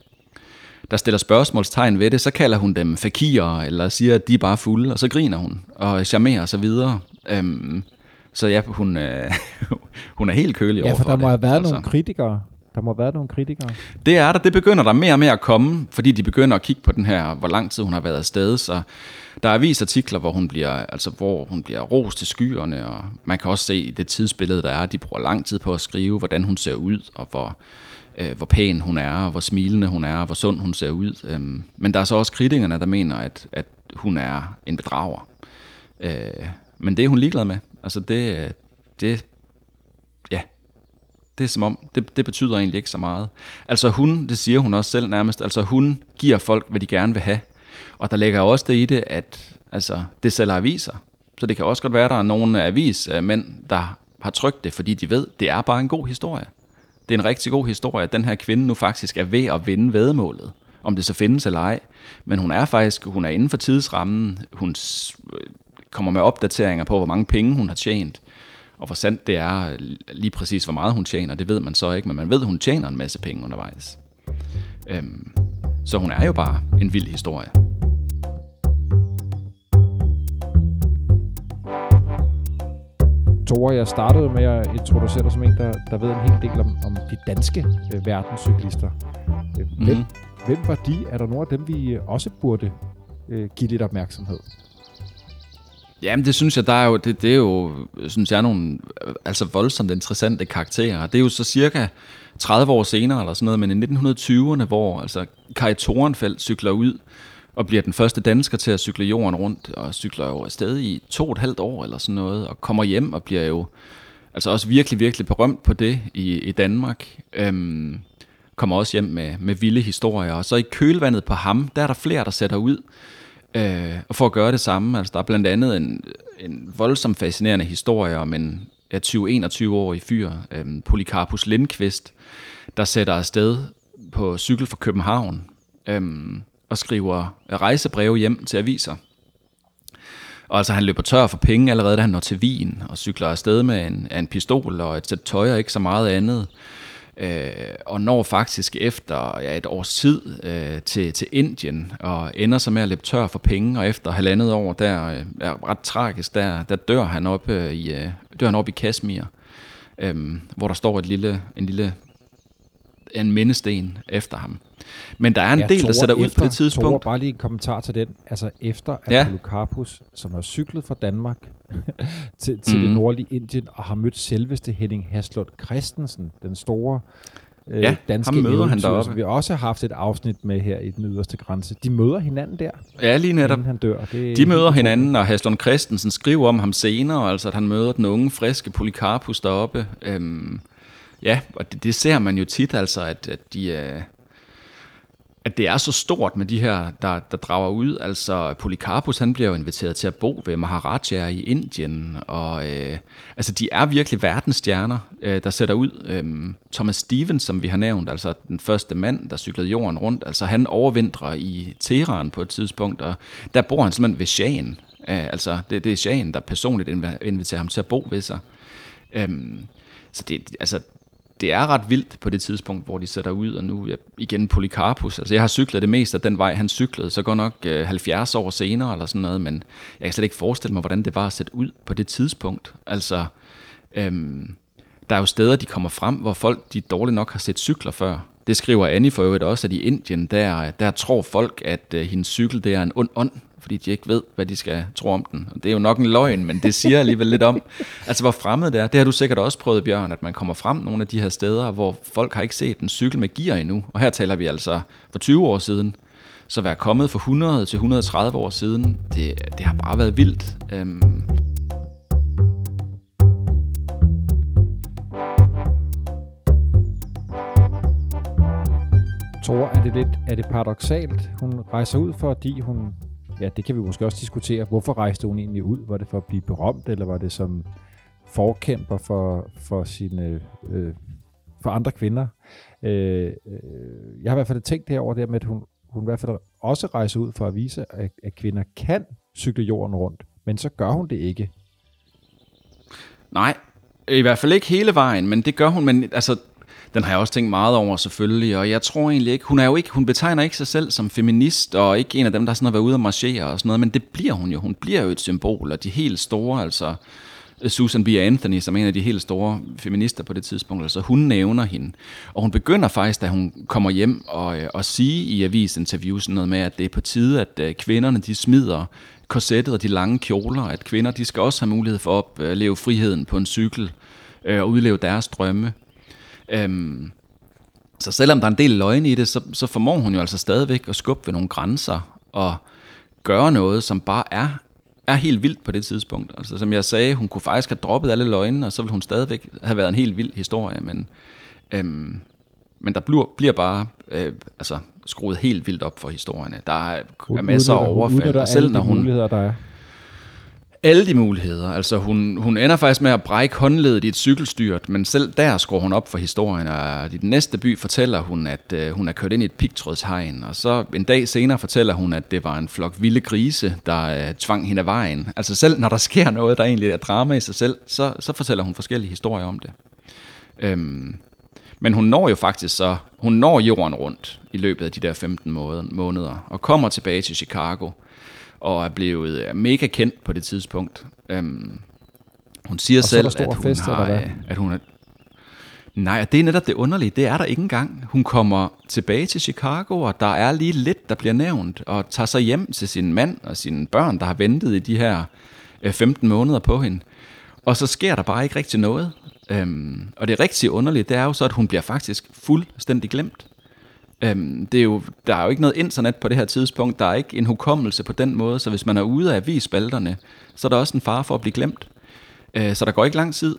der stiller spørgsmålstegn ved det, så kalder hun dem fakirer, eller siger, at de er bare fulde, og så griner hun, og charmerer og så videre. Øhm, så ja, hun, øh, (laughs) hun er helt kølig Ja, over for der det. må have været altså. nogle kritikere. Der må have været nogle kritikere. Det er der, det begynder der mere og mere at komme, fordi de begynder at kigge på den her, hvor lang tid hun har været afsted, så der er avisartikler, hvor hun bliver, altså hvor hun bliver ros til skyerne, og man kan også se i det tidsbillede, der er, de bruger lang tid på at skrive, hvordan hun ser ud, og hvor, øh, hvor pæn hun er, og hvor smilende hun er, og hvor sund hun ser ud. Øhm, men der er så også kritikerne, der mener, at, at hun er en bedrager. Øh, men det er hun ligeglad med. Altså det, øh, det, ja, det er som om, det, det betyder egentlig ikke så meget. Altså hun, det siger hun også selv nærmest, altså hun giver folk, hvad de gerne vil have. Og der ligger også det i det, at altså, det sælger aviser. Så det kan også godt være, at der er nogle avismænd, øh, der har trykt det, fordi de ved, det er bare en god historie. Det er en rigtig god historie, at den her kvinde nu faktisk er ved at vinde vedmålet. Om det så findes eller ej. Men hun er faktisk hun er inden for tidsrammen. Hun kommer med opdateringer på, hvor mange penge hun har tjent. Og hvor sandt det er lige præcis, hvor meget hun tjener, det ved man så ikke. Men man ved, at hun tjener en masse penge undervejs. Øhm, så hun er jo bare en vild historie. Tore, jeg startede med at introducere dig som en, der, der ved en hel del om, om de danske øh, verdenscyklister. Øh, hvem, Mhm. hvem var de? Er der nogle af dem, vi også burde øh, give lidt opmærksomhed? Jamen, det synes jeg, der er jo, det, det er jo, synes jeg, nogle øh, altså voldsomt interessante karakterer. Det er jo så cirka 30 år senere, eller sådan noget, men i 1920'erne, hvor altså Kai Thorenfeldt cykler ud, og bliver den første dansker til at cykle jorden rundt, og cykler jo afsted i to og et halvt år, eller sådan noget, og kommer hjem og bliver jo altså også virkelig, virkelig berømt på det i, i Danmark. Øhm, kommer også hjem med, med vilde historier, og så i kølvandet på ham, der er der flere, der sætter ud, øh, og for at gøre det samme. Altså, der er blandt andet en, en voldsomt fascinerende historie om en 20-21-årig fyr, øh, Polycarpus Lindqvist, der sætter afsted på cykel fra København øh, og skriver rejsebreve hjem til aviser. Og altså, han løber tør for penge allerede, da han når til Wien, og cykler afsted med en, en pistol og et sæt tøj og ikke så meget andet. Øh, og når faktisk efter ja, et års tid øh, til, til Indien, og ender så med at løbe tør for penge, og efter halvandet år, der øh, er ret tragisk, der, der dør han op øh, i, øh, dør han op i Kashmir, øh, hvor der står et lille, en lille en mindesten efter ham. Men der er en ja, del, der sætter ud efter, på det tidspunkt. Tore, bare lige en kommentar til den. Altså efter at Ja. Polycarpus, som har cyklet fra Danmark (laughs) til, til Mhm. mm. det nordlige Indien, og har mødt selveste Henning Haslund Christensen, den store øh, Ja, danske ham møder han deroppe. som vi også har haft et afsnit med her i den yderste grænse. De møder hinanden der, Ja, lige netop. han dør. Det De møder hinanden, og Haslund Christensen skriver om ham senere, altså at han møder den unge, friske Polycarpus deroppe. Øhm, ja, og det, det ser man jo tit, altså, at, at de er at det er så stort med de her, der, der drager ud. Altså, Polycarpus, han bliver jo inviteret til at bo ved Maharaja i Indien, og øh, altså, de er virkelig verdensstjerner, øh, der sætter ud. Øh, Thomas Stevens, som vi har nævnt, altså den første mand, der cyklede jorden rundt, altså han overvintrer i Teheran på et tidspunkt, og der bor han simpelthen ved Shahen. Øh, altså, det, det er Shahen, der personligt inviterer ham til at bo ved sig. Øh, så det, altså, det er ret vildt på det tidspunkt, hvor de sætter ud, og nu ja, igen Polycarpus. Altså, jeg har cyklet det meste af den vej, han cyklede, så går nok øh, 70 år senere eller sådan noget, men jeg kan slet ikke forestille mig, hvordan det var at sætte ud på det tidspunkt. Altså, øhm, der er jo steder, de kommer frem, hvor folk de dårligt nok har set cykler før. Det skriver Annie for øvrigt også, at i Indien, der, der tror folk, at øh, hendes cykel det er en ond ånd, fordi de ikke ved, hvad de skal tro om den. Og det er jo nok en løgn, men det siger alligevel lidt om, (laughs) altså hvor fremmed det er. Det har du sikkert også prøvet, Bjørn, at man kommer frem nogle af de her steder, hvor folk har ikke set en cykel med gear endnu. Og her taler vi altså for 20 år siden. Så være kommet for 100 til 130 år siden, det, det har bare været vildt. Øhm, Tore, er det lidt er det paradoxalt? Hun rejser ud, fordi hun... Ja, det kan vi måske også diskutere. Hvorfor rejste hun egentlig ud? Var det for at blive berømt, eller var det som forkæmper for, for sine... Øh, for andre kvinder? Øh, øh jeg har i hvert fald tænkt derover der det her med, at hun, hun i hvert fald også rejser ud for at vise, at, at kvinder kan cykle jorden rundt. Men så gør hun det ikke. Nej, i hvert fald ikke hele vejen, men det gør hun, men altså, den har jeg også tænkt meget over selvfølgelig, og jeg tror egentlig ikke, hun er jo ikke, hun betegner ikke sig selv som feminist, og ikke en af dem, der sådan har været ude og marchere og sådan noget, men det bliver hun jo, hun bliver jo et symbol, og de helt store, altså Susan B. Anthony, som er en af de helt store feminister på det tidspunkt, altså hun nævner hende, og hun begynder faktisk, da hun kommer hjem og, øh, og sige i avisinterview sådan noget med, at det er på tide, at øh, kvinderne de smider korsettet og de lange kjoler, at kvinder de skal også have mulighed for at opleve friheden på en cykel øh, og udleve deres drømme. Øhm, så selvom der er en del løgn i det, så, så formår hun jo altså stadigvæk at skubbe ved nogle grænser og gøre noget, som bare er, er helt vildt på det tidspunkt. Altså som jeg sagde, hun kunne faktisk have droppet alle løgnene, og så ville hun stadigvæk have været en helt vild historie, men, øhm, men der bliver, bliver bare øh, altså, skruet helt vildt op for historierne. Der er, er masser af overfald, og selv når hun... muligheder, der er alle de muligheder. Altså hun, hun ender faktisk med at brække håndledet i et cykelstyrt, men selv der skruer hun op for historien, og i den næste by fortæller hun, at øh, hun er kørt ind i et pigtrådshegn, og så en dag senere fortæller hun, at det var en flok vilde grise, der øh, tvang hende af vejen. Altså selv når der (laughs) sker noget, der egentlig er drama i sig selv, så, så fortæller hun forskellige historier om det. Øhm, men hun når jo faktisk så, hun når jorden rundt i løbet af de der 15 måneder, og kommer tilbage til Chicago, og er blevet øh, mega kendt på det tidspunkt. Øhm, hun siger er selv, at hun fest, har, øh, at hun er, Nej, og det er netop det underlige. Det er der ikke engang. Hun kommer tilbage til Chicago, og der er lige lidt, der bliver nævnt, og tager sig hjem til sin mand og sine børn, der har ventet i de her øh, 15 måneder på hende. Og så sker der bare ikke rigtig noget. Øhm, og det rigtig underlige, det er jo så, at hun bliver faktisk fuldstændig glemt. Øhm, det er jo, der er jo ikke noget internet på det her tidspunkt. Der er ikke en hukommelse på den måde, så hvis man er ude af avisspalterne, så er der også en fare for at blive glemt. Øh, så der går ikke lang tid,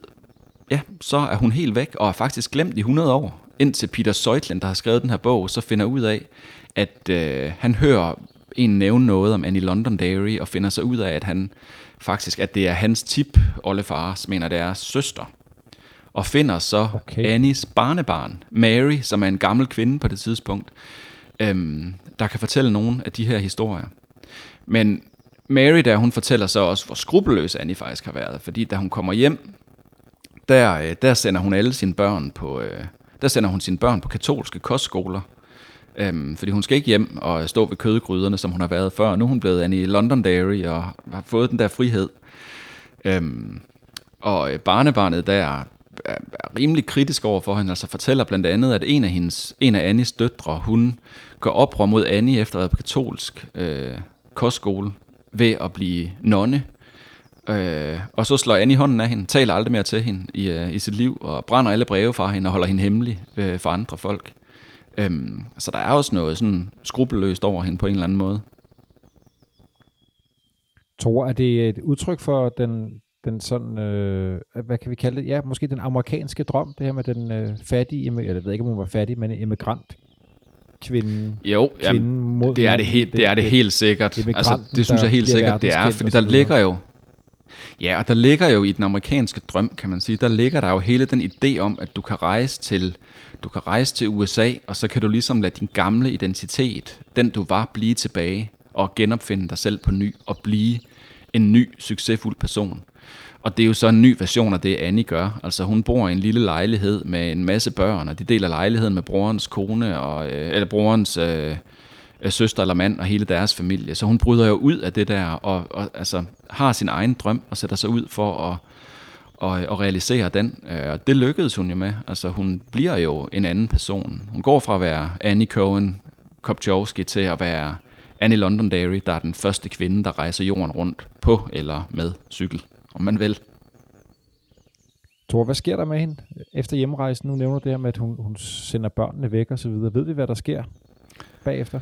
ja, så er hun helt væk, og er faktisk glemt i 100 år, indtil Peter Søjtland, der har skrevet den her bog, så finder ud af, at øh, han hører en nævne noget om Annie Londonderry, og finder så ud af, at han faktisk, at det er hans tip, oldefars, mener det er søster, og finder så Okay. Annies barnebarn, Mary, som er en gammel kvinde på det tidspunkt, øhm, der kan fortælle nogle af de her historier. Men Mary der, hun fortæller så også, hvor skrupelløs Annie faktisk har været, fordi da hun kommer hjem, der, øh, der sender hun alle sine børn på, øh, der sender hun sine børn på katolske kostskoler, øhm, fordi hun skal ikke hjem og stå ved kødgryderne, som hun har været før. Nu er hun blevet Annie Londonderry og har fået den der frihed. Øhm, og øh, barnebarnet der er, rimelig kritisk over for hende, altså fortæller blandt andet, at en af, hendes, en af Annies døtre, hun går oprør mod Annie efter at have været på katolsk øh, kostskole ved at blive nonne. Øh, og så slår Annie hånden af hende, taler aldrig mere til hende i, øh, i sit liv, og brænder alle breve fra hende og holder hende hemmelig øh, for andre folk. Øhm, så der er også noget sådan skrupelløst over hende på en eller anden måde. Tror, er det et udtryk for den, den sådan, øh, hvad kan vi kalde det? Ja, måske den amerikanske drøm, det her med den øh, fattige, eller jeg ved ikke, om hun var fattig, men immigrant kvinde, Jo, kvinde mod det er det, helt, det er det helt sikkert. Altså, det synes jeg helt sikkert, det er, fordi der ligger jo, ja, og der ligger jo i den amerikanske drøm, kan man sige, der ligger der jo hele den idé om, at du kan rejse til, du kan rejse til USA, og så kan du ligesom lade din gamle identitet, den du var, blive tilbage, og genopfinde dig selv på ny, og blive en ny, succesfuld person. Og det er jo så en ny version af det, Annie gør. Altså hun bor i en lille lejlighed med en masse børn, og de deler lejligheden med brorens kone, og, øh, eller brorens øh, øh søster eller mand og hele deres familie. Så hun bryder jo ud af det der, og, og altså, har sin egen drøm, og sætter sig ud for at, og, og realisere den. Øh, og det lykkedes hun jo med. Altså hun bliver jo en anden person. Hun går fra at være Annie Cohen Kopchowski til at være Annie Londonderry, der er den første kvinde, der rejser jorden rundt på eller med cykel, om man vil. Tor, hvad sker der med hende efter hjemrejsen? Nu nævner du det her med, at hun, hun sender børnene væk og så videre. Ved vi, hvad der sker bagefter?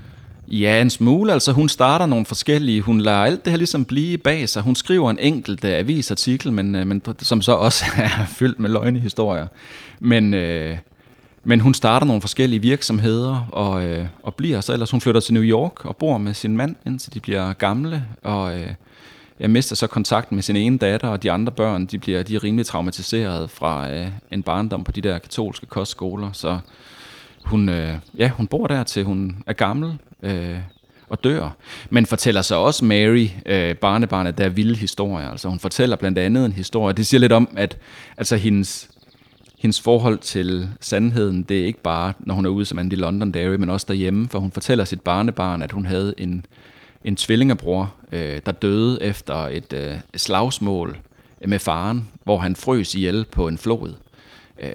Ja, en smule. Altså, hun starter nogle forskellige. Hun lader alt det her ligesom blive bag sig. Hun skriver en enkelt uh, avisartikel, men, uh, men, som så også (laughs) er fyldt med løgnehistorier. Men, uh, men hun starter nogle forskellige virksomheder og, uh, og bliver så ellers. Hun flytter til New York og bor med sin mand, indtil de bliver gamle. Og uh, jeg mister så kontakten med sin ene datter, og de andre børn, de bliver de er rimelig traumatiseret fra øh, en barndom på de der katolske kostskoler. Så hun, øh, ja, hun bor der til hun er gammel øh, og dør. Men fortæller så også Mary, øh, barnebarnet, der er vilde historier. Altså hun fortæller blandt andet en historie. Det siger lidt om, at altså hendes, hendes forhold til sandheden, det er ikke bare, når hun er ude som Andy Londonderry, men også derhjemme. For hun fortæller sit barnebarn, at hun havde en, en tvillingebror, øh, der døde efter et øh, slagsmål med faren, hvor han frøs ihjel på en flod. Øh,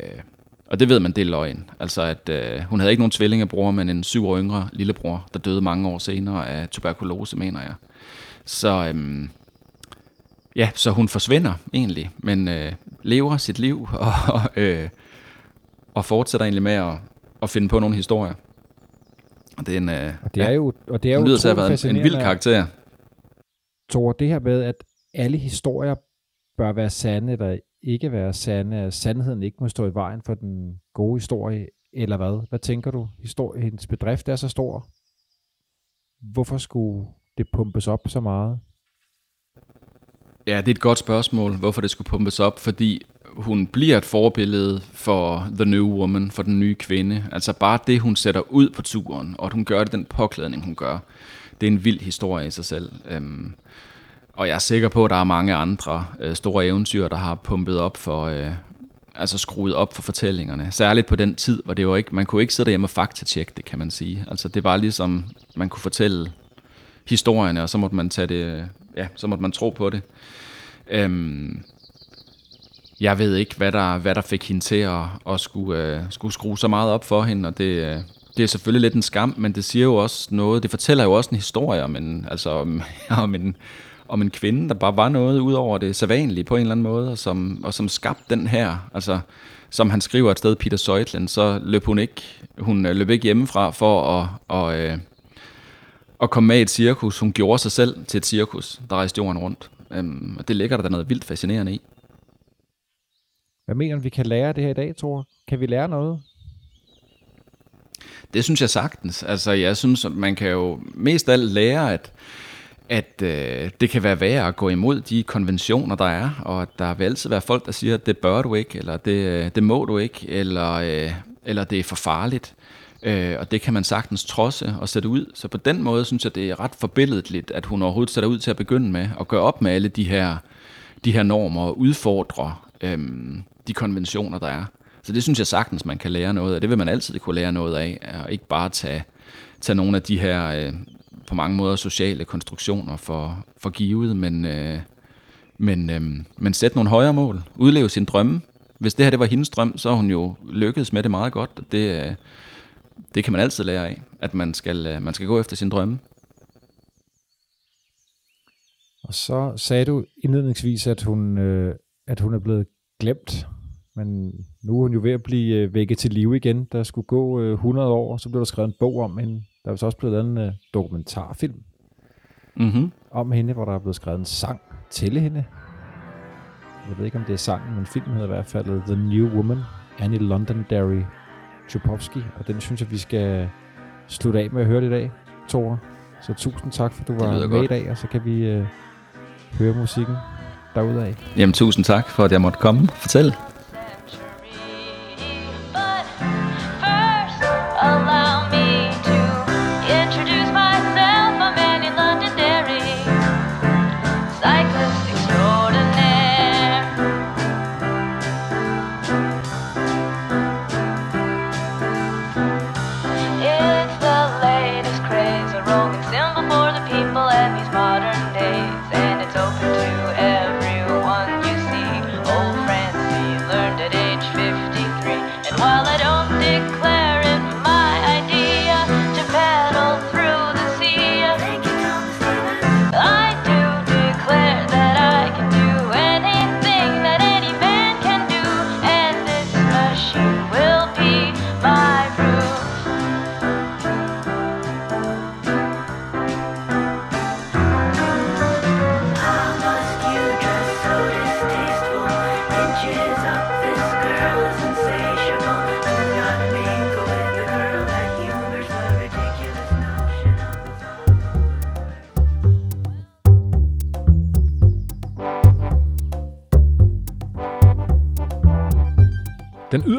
og det ved man, det er løgn. Altså, at øh, hun havde ikke nogen tvillingebror, men en syv år yngre lillebror, der døde mange år senere af tuberkulose, mener jeg. Så øh, ja, så hun forsvinder egentlig, men øh, lever sit liv (laughs) og, øh, og fortsætter egentlig med at, at finde på nogle historier. Og det er en, øh, Og det er jo, og det er jo lyder til at have været en, en vild karakter. Tor, det her med, at alle historier bør være sande, eller ikke være sande, at sandheden ikke må stå i vejen for den gode historie, eller hvad? Hvad tænker du? Historie, hendes bedrift er så stor. Hvorfor skulle det pumpes op så meget? Ja, det er et godt spørgsmål, hvorfor det skulle pumpes op, fordi hun bliver et forbillede for The New Woman, for den nye kvinde. Altså bare det, hun sætter ud på turen, og at hun gør det den påklædning, hun gør, det er en vild historie i sig selv. Øhm, og jeg er sikker på, at der er mange andre øh, store eventyr, der har pumpet op for, øh, altså skruet op for fortællingerne. Særligt på den tid, hvor det var ikke, man kunne ikke sidde derhjemme og faktatjekke det, kan man sige. Altså det var ligesom, man kunne fortælle historierne, og så måtte man tage det, ja, så måtte man tro på det. Øhm, jeg ved ikke, hvad der, hvad der fik hende til at, at skulle, uh, skulle skrue så meget op for hende, og det, uh, det er selvfølgelig lidt en skam, men det siger jo også noget, det fortæller jo også en historie om en, altså om, (laughs) om en, om en kvinde, der bare var noget ud over det sædvanlige på en eller anden måde, og som, og som skabte den her, altså som han skriver et sted, Peter Søjtland, så løb hun ikke, hun øh, løb ikke hjemmefra for at, og, uh, at komme med i et cirkus. Hun gjorde sig selv til et cirkus, der rejste jorden rundt. Um, og det ligger der noget vildt fascinerende i. Hvad mener du, vi kan lære det her i dag, Thor? Kan vi lære noget? Det synes jeg sagtens. Altså, jeg synes, at man kan jo mest af alt lære, at, at øh, det kan være værd at gå imod de konventioner, der er, og at der vil altid være folk, der siger, at det bør du ikke, eller det, det må du ikke, eller, øh, eller det er for farligt. Øh, og det kan man sagtens trodse og sætte ud. Så på den måde synes jeg, det er ret forbilledeligt, at hun overhovedet sætter ud til at begynde med at gøre op med alle de her, de her normer og udfordre øhm, de konventioner, der er. Så det synes jeg sagtens, man kan lære noget af. Det vil man altid kunne lære noget af, og ikke bare tage, tage nogle af de her øh, på mange måder sociale konstruktioner for, for givet, men, øh, men, øh, men sætte nogle højere mål. Udleve sin drømme. Hvis det her det var hendes drøm, så har hun jo lykkedes med det meget godt. Det, øh, det kan man altid lære af, at man skal, øh, man skal gå efter sin drømme. Og så sagde du indledningsvis, at hun, øh, at hun er blevet glemt. Men nu er hun jo ved at blive øh, vækket til live igen. Der skulle gå øh, 100 år, så blev der skrevet en bog om hende. Der er så også blevet lavet en øh, dokumentarfilm Mm-hmm. om hende, hvor der er blevet skrevet en sang til hende. Jeg ved ikke, om det er sangen, men filmen hedder i hvert fald The New Woman, Annie Londonderry Chupovsky, og den synes jeg, vi skal slutte af med at høre det i dag, Tore. Så tusind tak, for du var med godt. i dag, og så kan vi øh, høre musikken derudaf. Jamen tusind tak for, at jeg måtte komme og fortælle.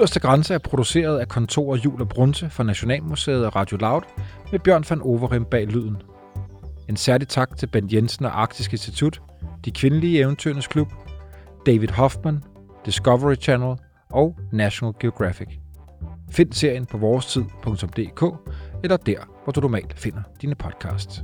Yderste grænse er produceret af kontoret Jul og Brunse for Nationalmuseet og Radio Loud med Bjørn van Overim bag lyden. En særlig tak til Bent Jensen og Arktisk Institut, De Kvindelige Eventyrernes Klub, David Hoffman, Discovery Channel og National Geographic. Find serien på vorestid.dk eller der, hvor du normalt finder dine podcasts.